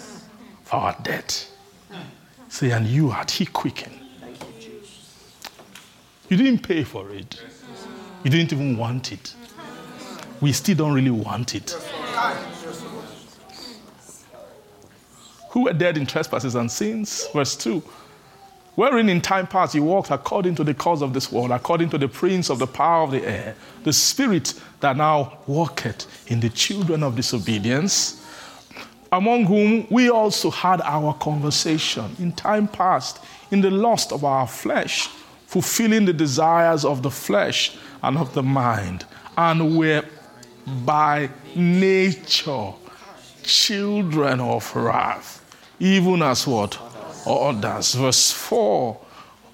for our debt. Say, and you had he quickened. You didn't pay for it. You didn't even want it. We still don't really want it who were dead in trespasses and sins. Verse 2. Wherein in time past you walked according to the cause of this world, according to the prince of the power of the air, the spirit that now walketh in the children of disobedience, among whom we also had our conversation in time past in the lust of our flesh, fulfilling the desires of the flesh and of the mind, and were by nature children of wrath even as what? Others. Verse 4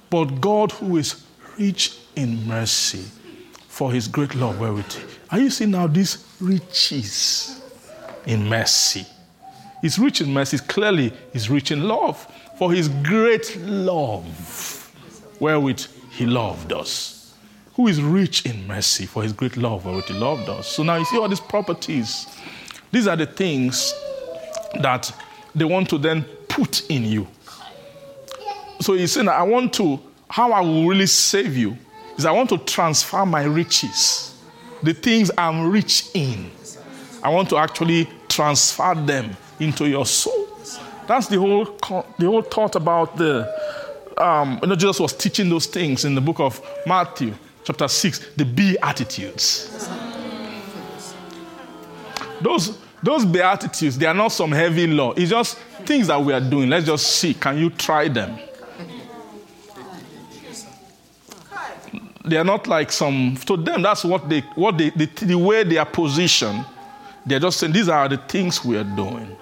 But God, who is rich in mercy, for his great love wherewith. Are you seeing now these riches in mercy? He's rich in mercy. Clearly, he's rich in love. For his great love wherewith he loved us. Who is rich in mercy for his great love wherewith he loved us. So now you see all these properties These are the things that they want to then put in you. So he's saying, I want to, how I will really save you is I want to transfer my riches, the things I'm rich in. I want to actually transfer them into your soul. That's the whole, the whole thought about the, um, you know, Jesus was teaching those things in the book of Matthew, chapter 6, the beatitudes. Those, those beatitudes, they are not some heavy law. It's just things that we are doing. Let's just see. Can you try them? They are not like some, to them, that's what they, what they, the, the way they are positioned. They're just saying, these are the things we are doing.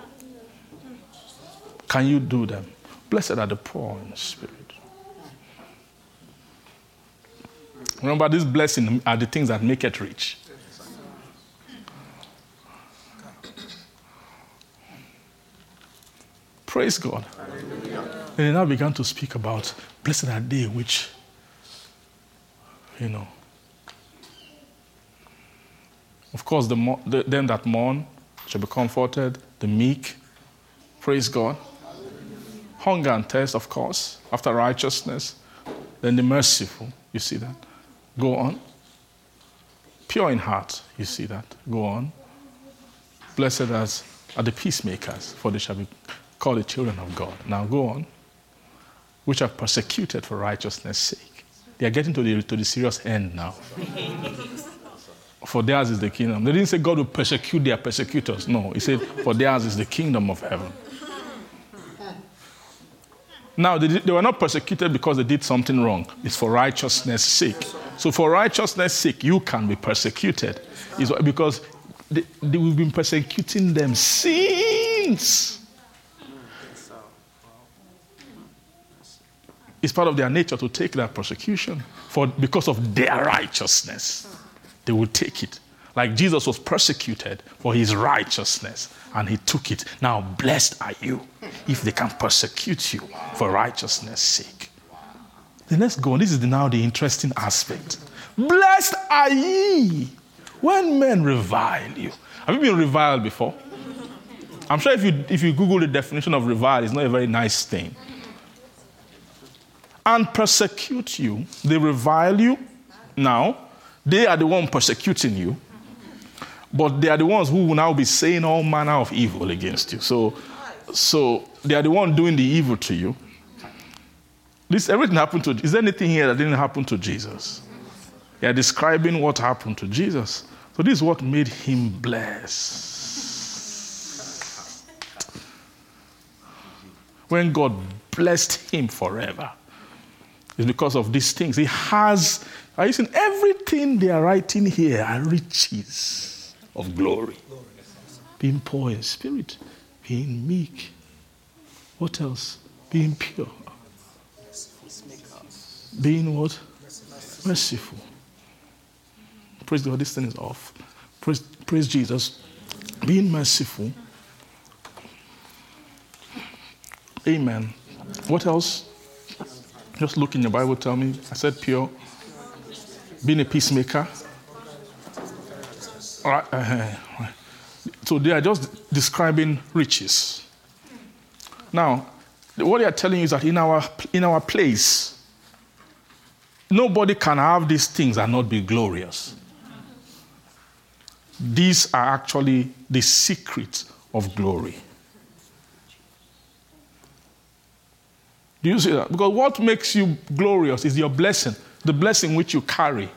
Can you do them? Blessed are the poor in spirit. Remember, these blessings are the things that make it rich. Praise God. And they now began to speak about blessed are they which, you know. Of course, the, the, them that mourn shall be comforted, the meek. Praise God. Hunger and thirst, of course, after righteousness. Then the merciful, you see that. Go on. Pure in heart, you see that. Go on. Blessed as are the peacemakers, for they shall be called the children of God. Now go on. Which are persecuted for righteousness' sake. They are getting to the, to the serious end now. for theirs is the kingdom. They didn't say God will persecute their persecutors. No, he said, for theirs is the kingdom of heaven. Now, they, they, were not persecuted because they did something wrong. It's for righteousness' sake. So, for righteousness' sake, you can be persecuted. It's because they, they, we've been persecuting them since. It's part of their nature to take that persecution for, because of their righteousness. They will take it. Like Jesus was persecuted for his righteousness and he took it. Now, blessed are you if they can persecute you for righteousness' sake. Then let's go on. This is now the interesting aspect. Blessed are ye when men revile you. Have you been reviled before? I'm sure if you, if you Google the definition of revile, it's not a very nice thing. And persecute you. They revile you. Now, they are the one persecuting you but they are the ones who will now be saying all manner of evil against you. So, so they are the one doing the evil to you. This everything happened to. Is there anything here that didn't happen to Jesus? They are describing what happened to Jesus. So this is what made him blessed. When God blessed him forever, it's because of these things. He has. Are you seeing everything they are writing here are riches of glory. Being poor in spirit, being meek. What else? Being pure. Being what? Merciful. Praise God, this thing is off. Praise, praise Jesus. Being merciful. Amen. What else? Just look in your Bible, tell me. I said pure. Being a peacemaker. All right. Uh, so they are just describing riches. Now, what they are telling you is that in our, in our place, nobody can have these things and not be glorious. These are actually the secret of glory. Do you see that? Because what makes you glorious is your blessing, the blessing which you carry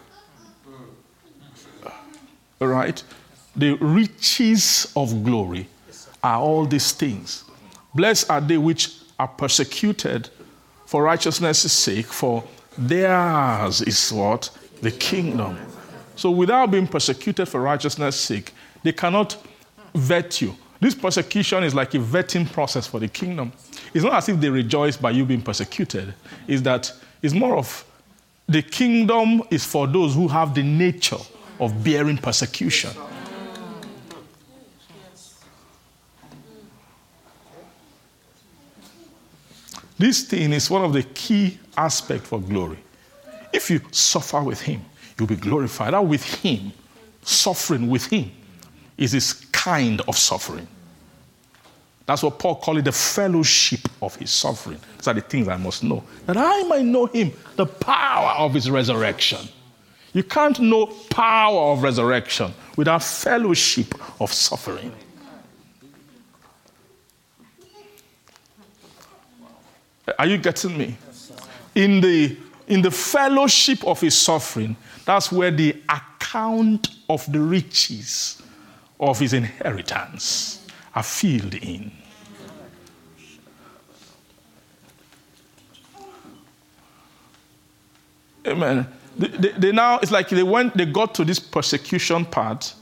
right? The riches of glory are all these things. Blessed are they which are persecuted for righteousness' sake, for theirs is what? The kingdom. So without being persecuted for righteousness' sake, they cannot vet you. This persecution is like a vetting process for the kingdom. It's not as if they rejoice by you being persecuted. It's that it's more of the kingdom is for those who have the nature of bearing persecution. This thing is one of the key aspects for glory. If you suffer with Him, you'll be glorified. That with Him, suffering with Him, is his kind of suffering. That's what Paul called it the fellowship of his suffering. These are the things I must know. That I might know him, the power of his resurrection. You can't know power of resurrection without fellowship of suffering. Are you getting me? In the, in the fellowship of his suffering, that's where the account of the riches of his inheritance are filled in. Amen. They, they, they, now, it's like they went, they got to this persecution part.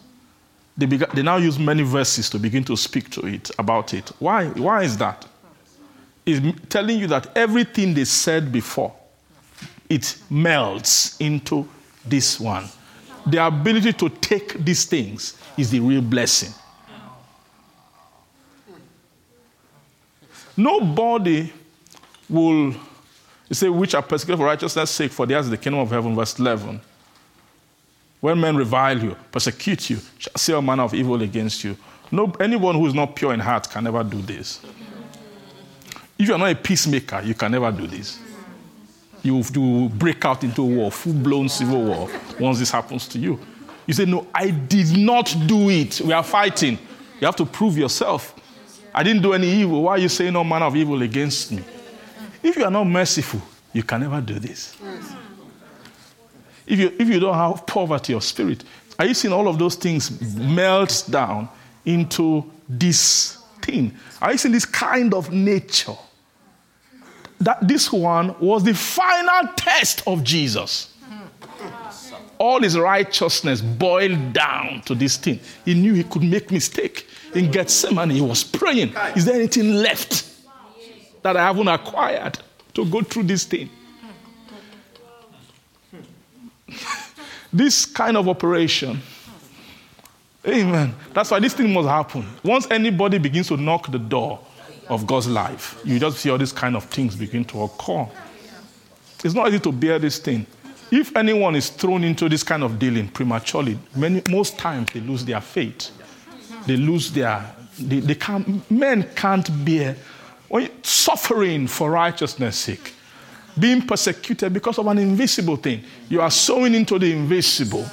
They, began, they now use many verses to begin to speak to it, about it. Why? Why is that? It's telling you that everything they said before, it melts into this one. The ability to take these things is the real blessing. Nobody will say, which are persecuted for righteousness' sake, for theirs is the kingdom of heaven, verse 11. When men revile you, persecute you, say all manner of evil against you. No, anyone who is not pure in heart can never do this. If you are not a peacemaker, you can never do this. You will break out into a war, full blown civil war, once this happens to you. You say, No, I did not do it. We are fighting. You have to prove yourself. I didn't do any evil. Why are you saying all manner of evil against me? If you are not merciful, you can never do this. If you, if you don't have poverty of spirit, are you seeing all of those things melt down into this thing? Are you seeing this kind of nature? That this one was the final test of Jesus. All his righteousness boiled down to this thing. He knew he could make mistake. In Gethsemane, he was praying. Is there anything left? that I haven't acquired to go through this thing. this kind of operation. Amen. That's why this thing must happen. Once anybody begins to knock the door of God's life, you just see all these kind of things begin to occur. It's not easy to bear this thing. If anyone is thrown into this kind of dealing prematurely, many, most times they lose their faith. They lose their, they, they can't, men can't bear oh, suffering for righteousness' sake, being persecuted because of an invisible thing. You are sowing into the invisible,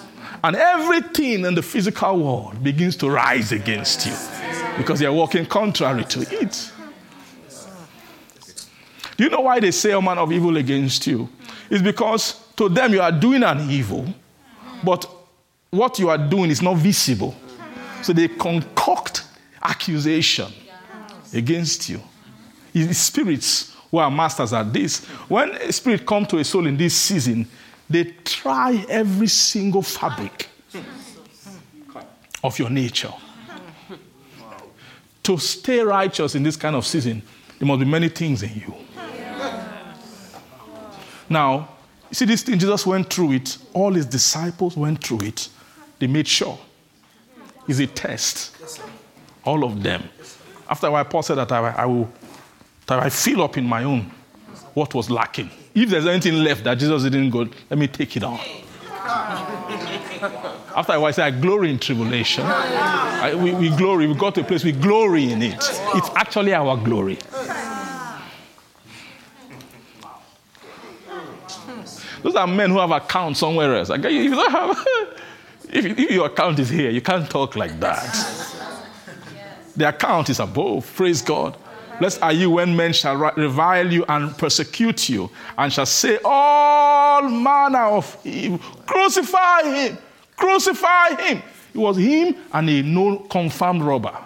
and everything in the physical world begins to rise against you because you are walking contrary to it. Do you know why they say a man of evil against you? It's because to them you are doing an evil, but what you are doing is not visible. So they concoct accusation against you spirits who are masters at this. When a spirit come to a soul in this season, they try every single fabric of your nature. To stay righteous in this kind of season, there must be many things in you. Now, you see this thing, Jesus went through it, all his disciples went through it. They made sure. It's a test. All of them. After a while, Paul said that I, I will that I fill up in my own what was lacking. If there's anything left that Jesus didn't go, let me take it on. After a while, I say, I glory in tribulation. I, we, we glory. We got to a place we glory in it. It's actually our glory. Those are men who have accounts somewhere else. If, you don't have, if, if your account is here, you can't talk like that. The account is above. Praise God. Blessed are you when men shall revile you and persecute you, and shall say all manner of evil. Crucify him! Crucify him! It was him and a no confirmed robber.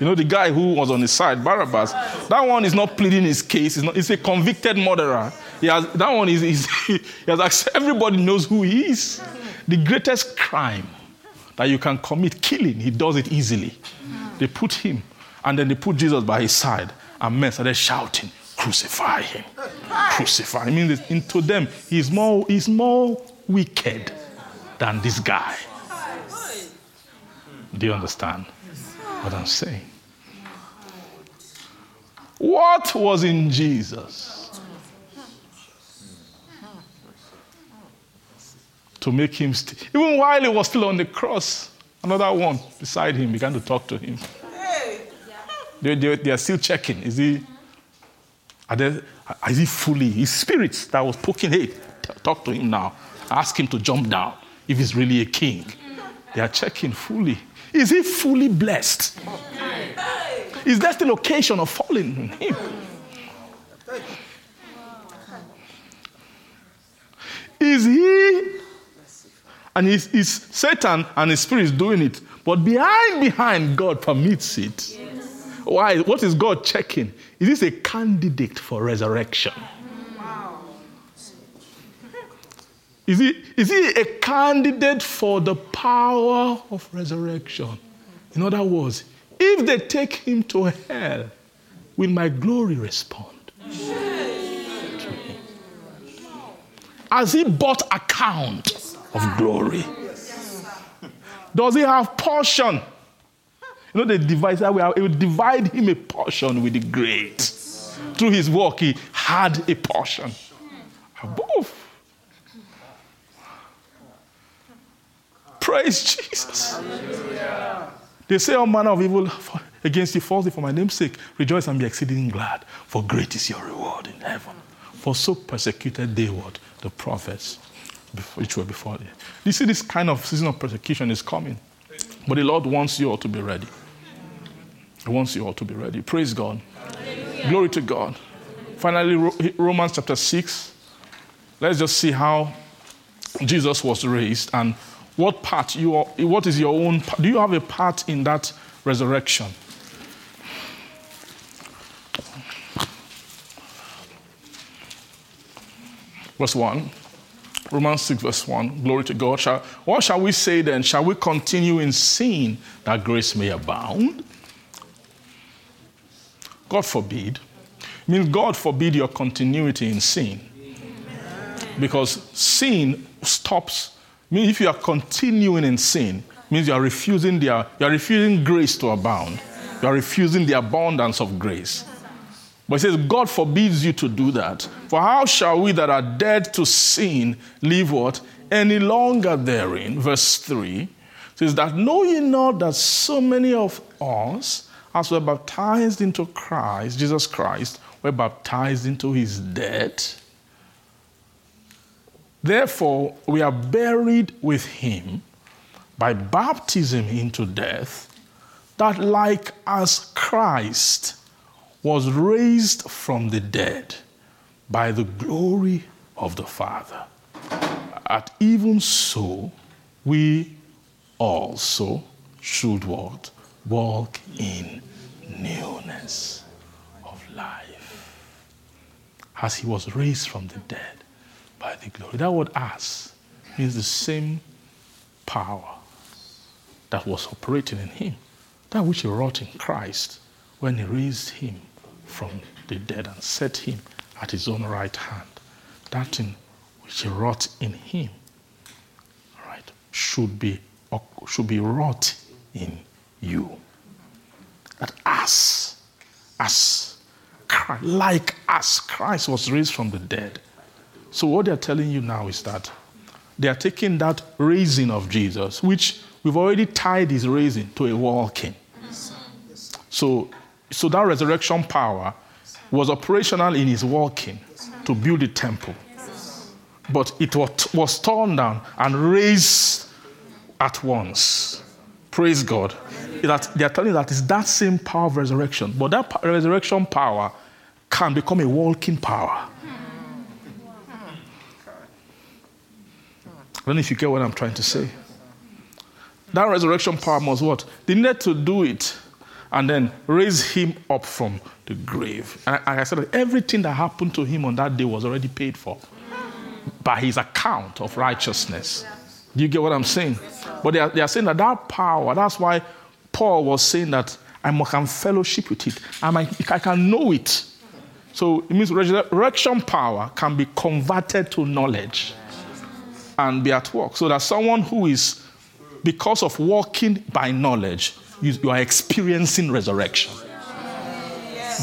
You know, the guy who was on his side, Barabbas, that one is not pleading his case. He's, not, he's a convicted murderer. He has, that one is, is he has, everybody knows who he is. The greatest crime that you can commit, killing, he does it easily. They put him and then they put Jesus by his side, and men started shouting, Crucify him. Crucify. I mean, into them, he's more, he's more wicked than this guy. Do you understand what I'm saying? What was in Jesus to make him, even while he was still on the cross, Another one beside him began to talk to him. They, they, they are still checking. Is he, are they, is he fully? His spirits that was poking, hey, talk to him now. Ask him to jump down if he's really a king. They are checking fully. Is he fully blessed? Is that the location of falling in him? Is he and it's, it's Satan and his spirit is doing it, but behind behind God permits it. Yes. Why? What is God checking? Is this a candidate for resurrection? Wow. Is he, is he a candidate for the power of resurrection? In other words, if they take him to hell, will my glory respond? Has he bought account of glory? Does he have portion? You know, the device that we have, it will divide him a portion with the great. Through his work, he had a portion. Above. Praise Jesus. They say all manner of evil against you falsely for my name's sake. Rejoice and be exceeding glad, for great is your reward in heaven. For so persecuted they were The prophets which were before them. You see, this kind of season of persecution is coming. But the Lord wants you all to be ready. He wants you all to be ready. Praise God. Hallelujah. Glory to God. Finally, Romans chapter 6. Let's just see how Jesus was raised and what part you are, what is your own part. do you have a part in that resurrection verse 1 romans 6 verse 1 glory to god. Shall, what shall we say then? Shall we continue in sin that grace may abound? God forbid. It means god forbid your continuity in sin. Because sin stops. Means if you are continuing in sin, means you are refusing their, you are refusing grace to abound. You are refusing the abundance of grace. But it says, God forbids you to do that. For how shall we that are dead to sin live what? Any longer therein? Verse 3 says that know ye not that so many of us, as were baptized into Christ, Jesus Christ, were baptized into his death? Therefore, we are buried with him by baptism into death, that like as Christ was raised from the dead by the glory of the Father, at even so we also should what? Walk in newness of life. As he was raised from the dead by the glory. That word as means the same power that was operating in him, that which he wrought in Christ when he raised him from the dead and set him at his own right hand. That thing which he wrought in him, right, should be should be wrought in you. That as, as, like as Christ was raised from the dead, so, what they're telling you now is that they are taking that raising of Jesus, which we've already tied his raising to a walking. So, so that resurrection power was operational in his walking to build the temple. But it was torn down and raised at once. Praise God. That they are telling you that it's that same power of resurrection. But that resurrection power can become a walking power. I don't know if you get what I'm trying to say. That resurrection power must what? They needed to do it and then raise him up from the grave. And I, I said, everything that happened to him on that day was already paid for by his account of righteousness. Do you get what I'm saying? But they are, they are saying that that power, that's why Paul was saying that I have fellowship with it. I, I can know it. So it means resurrection power can be converted to knowledge and be at work. So that someone who is, because of walking by knowledge, you, you are experiencing resurrection.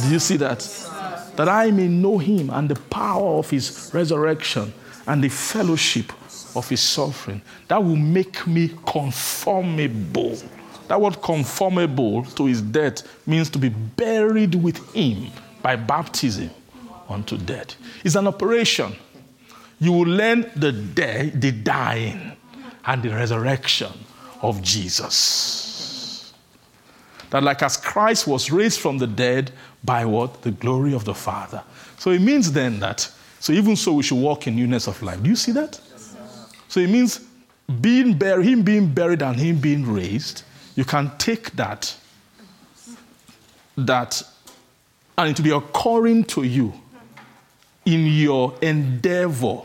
Do you see that? That I may know him and the power of his resurrection and the fellowship of his suffering, that will make me conformable. That word conformable to his death means to be buried with him by baptism unto death. It's an operation. You will learn the death, the dying, and the resurrection of Jesus. That, like as Christ was raised from the dead by what? The glory of the Father. So it means then that, so even so, we should walk in newness of life. Do you see that? So it means being buried, him being buried and him being raised, you can take that, that, and it will be occurring to you in your endeavor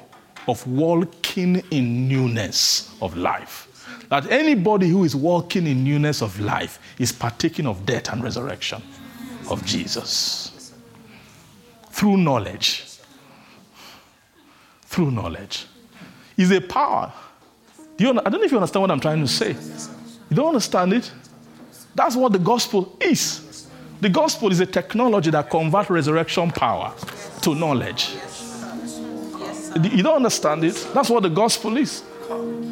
of walking in newness of life. That anybody who is walking in newness of life is partaking of death and resurrection of Jesus through knowledge. Through knowledge. Is a power. Do you, I don't know if you understand what I'm trying to say. You don't understand it? That's what the gospel is. The gospel is a technology that converts resurrection power to knowledge. You don't understand it? That's what the gospel is.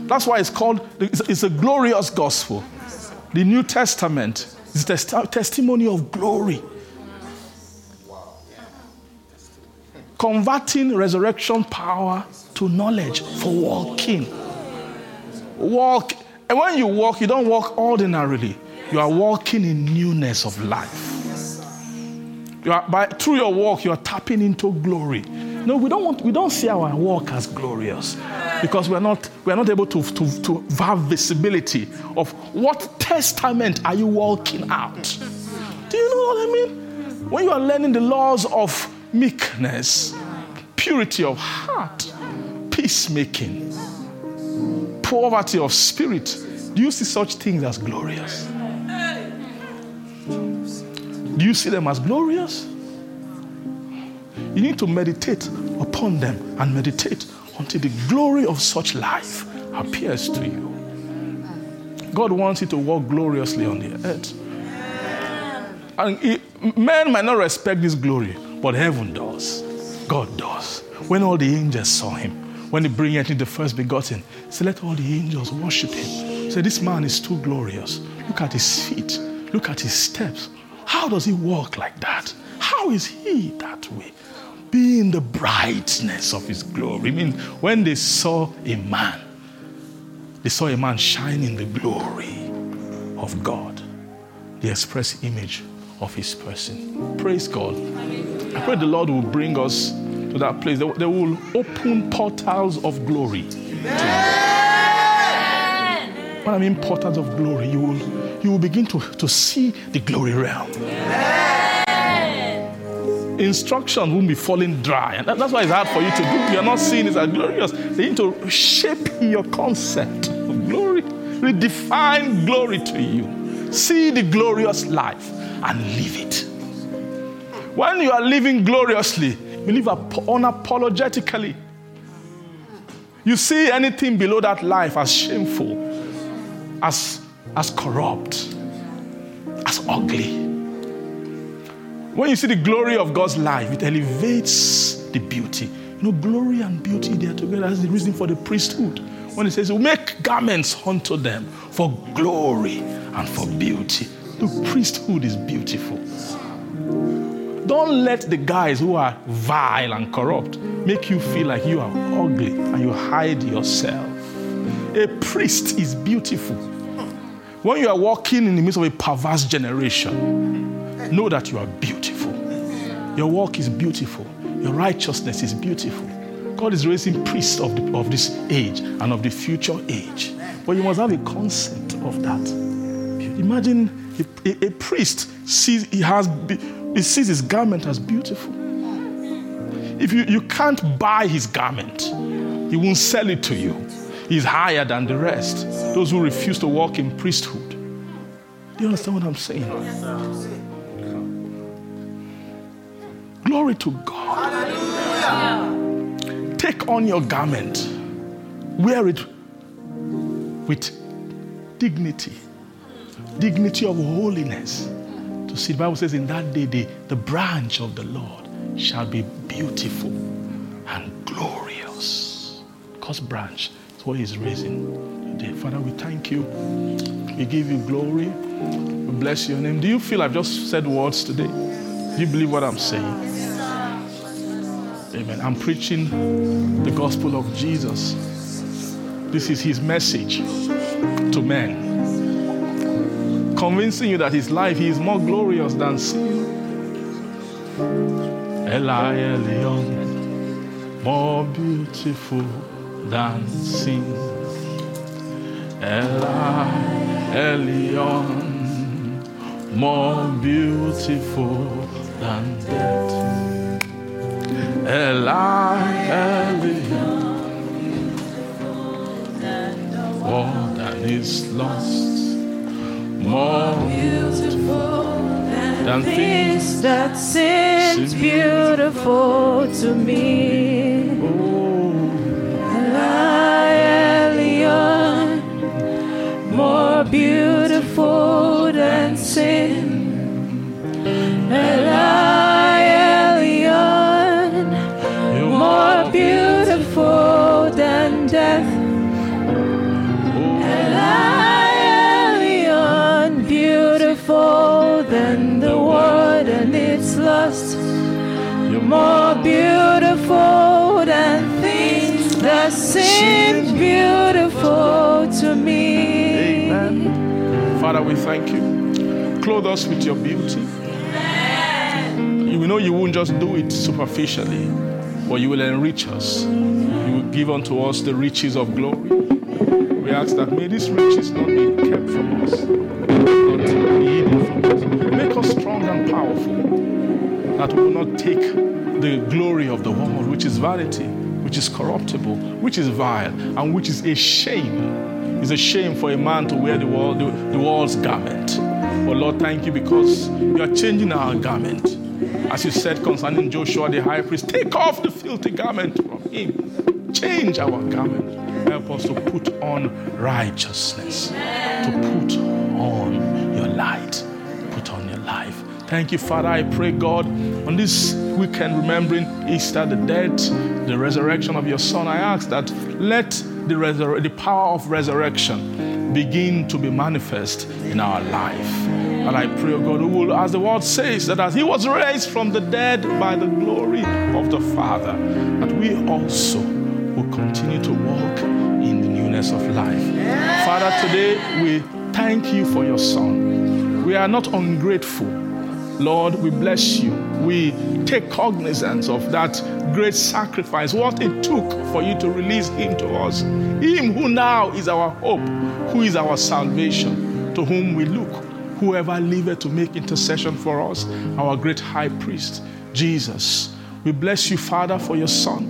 That's why it's called, it's a glorious gospel. The New Testament is a testimony of glory. Converting resurrection power to knowledge for walking. Walk, and when you walk, you don't walk ordinarily. You are walking in newness of life. You are, by, through your walk, you are tapping into glory. No, we don't want, we don't see our walk as glorious because we're not, we're not able to, to, to have visibility of what testament are you walking out. Do you know what I mean? When you are learning the laws of meekness, purity of heart, peacemaking, poverty of spirit, do you see such things as glorious? Do you see them as glorious? You need to meditate upon them and meditate until the glory of such life appears to you. God wants you to walk gloriously on the earth. And men might not respect this glory, but heaven does. God does. When all the angels saw him, when he bring him the first begotten, say, let all the angels worship him. Say, this man is too glorious. Look at his feet. Look at his steps. How does he walk like that? How is he that way? Being the brightness of his glory. I mean, when they saw a man, they saw a man shine in the glory of God, the express image of his person. Praise God. I pray the Lord will bring us to that place. They, will open portals of glory. When I mean portals of glory, you will, you will begin to, to see the glory realm. Instruction won't be falling dry. And that's why it's hard for you to do. You're not seeing it as glorious. They need to shape your concept of glory, redefine glory to you. See the glorious life and live it. When you are living gloriously, you live unapologetically. You see anything below that life as shameful, as, as corrupt, as ugly. When you see the glory of God's life, it elevates the beauty. You know, glory and beauty, they are together. That's the reason for the priesthood. When it says, we make garments unto them for glory and for beauty. The priesthood is beautiful. Don't let the guys who are vile and corrupt make you feel like you are ugly and you hide yourself. A priest is beautiful. When you are walking in the midst of a perverse generation, know that you are beautiful. Your walk is beautiful. Your righteousness is beautiful. God is raising priests of, the, of this age and of the future age. But you must have a concept of that. Imagine a, a, a priest sees he has he sees his garment as beautiful. If you, you can't buy his garment, he won't sell it to you. He's higher than the rest. Those who refuse to walk in priesthood. Do you understand what I'm saying? Glory to God. Hallelujah. Take on your garment, wear it with dignity, dignity of holiness. To see, the Bible says, in that day, the, the branch of the Lord shall be beautiful and glorious. Because branch for his reason today. Father, we thank you. We give you glory. We bless your name. Do you feel I've just said words today? Do you believe what I'm saying? Amen. I'm preaching the gospel of Jesus. This is his message to men. Convincing you that his life he is more glorious than sin. Eli Elyon, more beautiful than sin. Eli Elyon, more beautiful than death. Eli Elyon, more than is lost, more Beautiful than things. things that seems beautiful to me. More beautiful than sin. Lion, you more beautiful than death. Lion, beautiful than the world and its lust. You're More beautiful than things that seem beautiful to me. Father, we thank you. Clothe us with your beauty. You know you won't just do it superficially, but you will enrich us. You will give unto us the riches of glory. We ask that may these riches not be kept from us, not be hidden from us. Make us strong and powerful, that we will not take the glory of the world, which is vanity, which is corruptible, which is vile, and which is a shame. It's a shame for a man to wear the, world, the, the world's garment. But Lord, thank you because you are changing our garment. As you said concerning Joshua the high priest, take off the filthy garment from him. Change our garment. Help us to put on righteousness, to put on your light, put on your life. Thank you, Father. I pray, God, on this weekend, remembering Easter, the death, the resurrection of your Son, I ask that let the, resur- the power of resurrection begin to be manifest in our life. And I pray, oh God, who will, as the word says, that as he was raised from the dead by the glory of the Father, that we also will continue to walk in the newness of life. Father, today we thank you for your Son. We are not ungrateful. Lord, we bless you. We take cognizance of that great sacrifice, what it took for you to release him to us. Him who now is our hope, who is our salvation, to whom we look, whoever liveth to make intercession for us, our great high priest, Jesus. We bless you, Father, for your Son.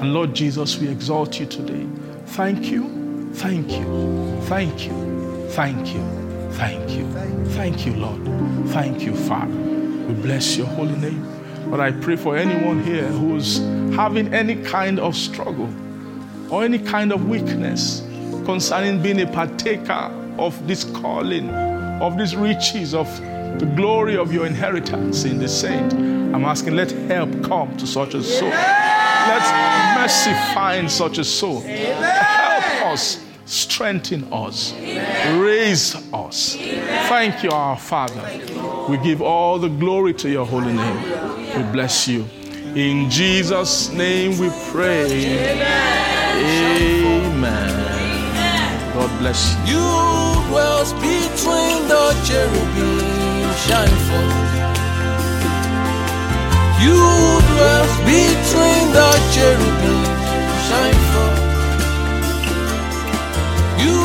And Lord Jesus, we exalt you today. Thank you, thank you, thank you, thank you, thank you, thank you, Lord. Thank you, Father. We bless your holy name. But I pray for anyone here who's having any kind of struggle or any kind of weakness concerning being a partaker of this calling, of these riches, of the glory of your inheritance in the saint. I'm asking, let help come to such a soul. Let mercy find such a soul. Help us, strengthen us, raise us. Thank you, our Father. We give all the glory to your holy name. We bless you. In Jesus' name we pray. Amen. Amen. God bless you. You dwells between the cherubim, shine forth. You dwells between the cherubim, shine forth. You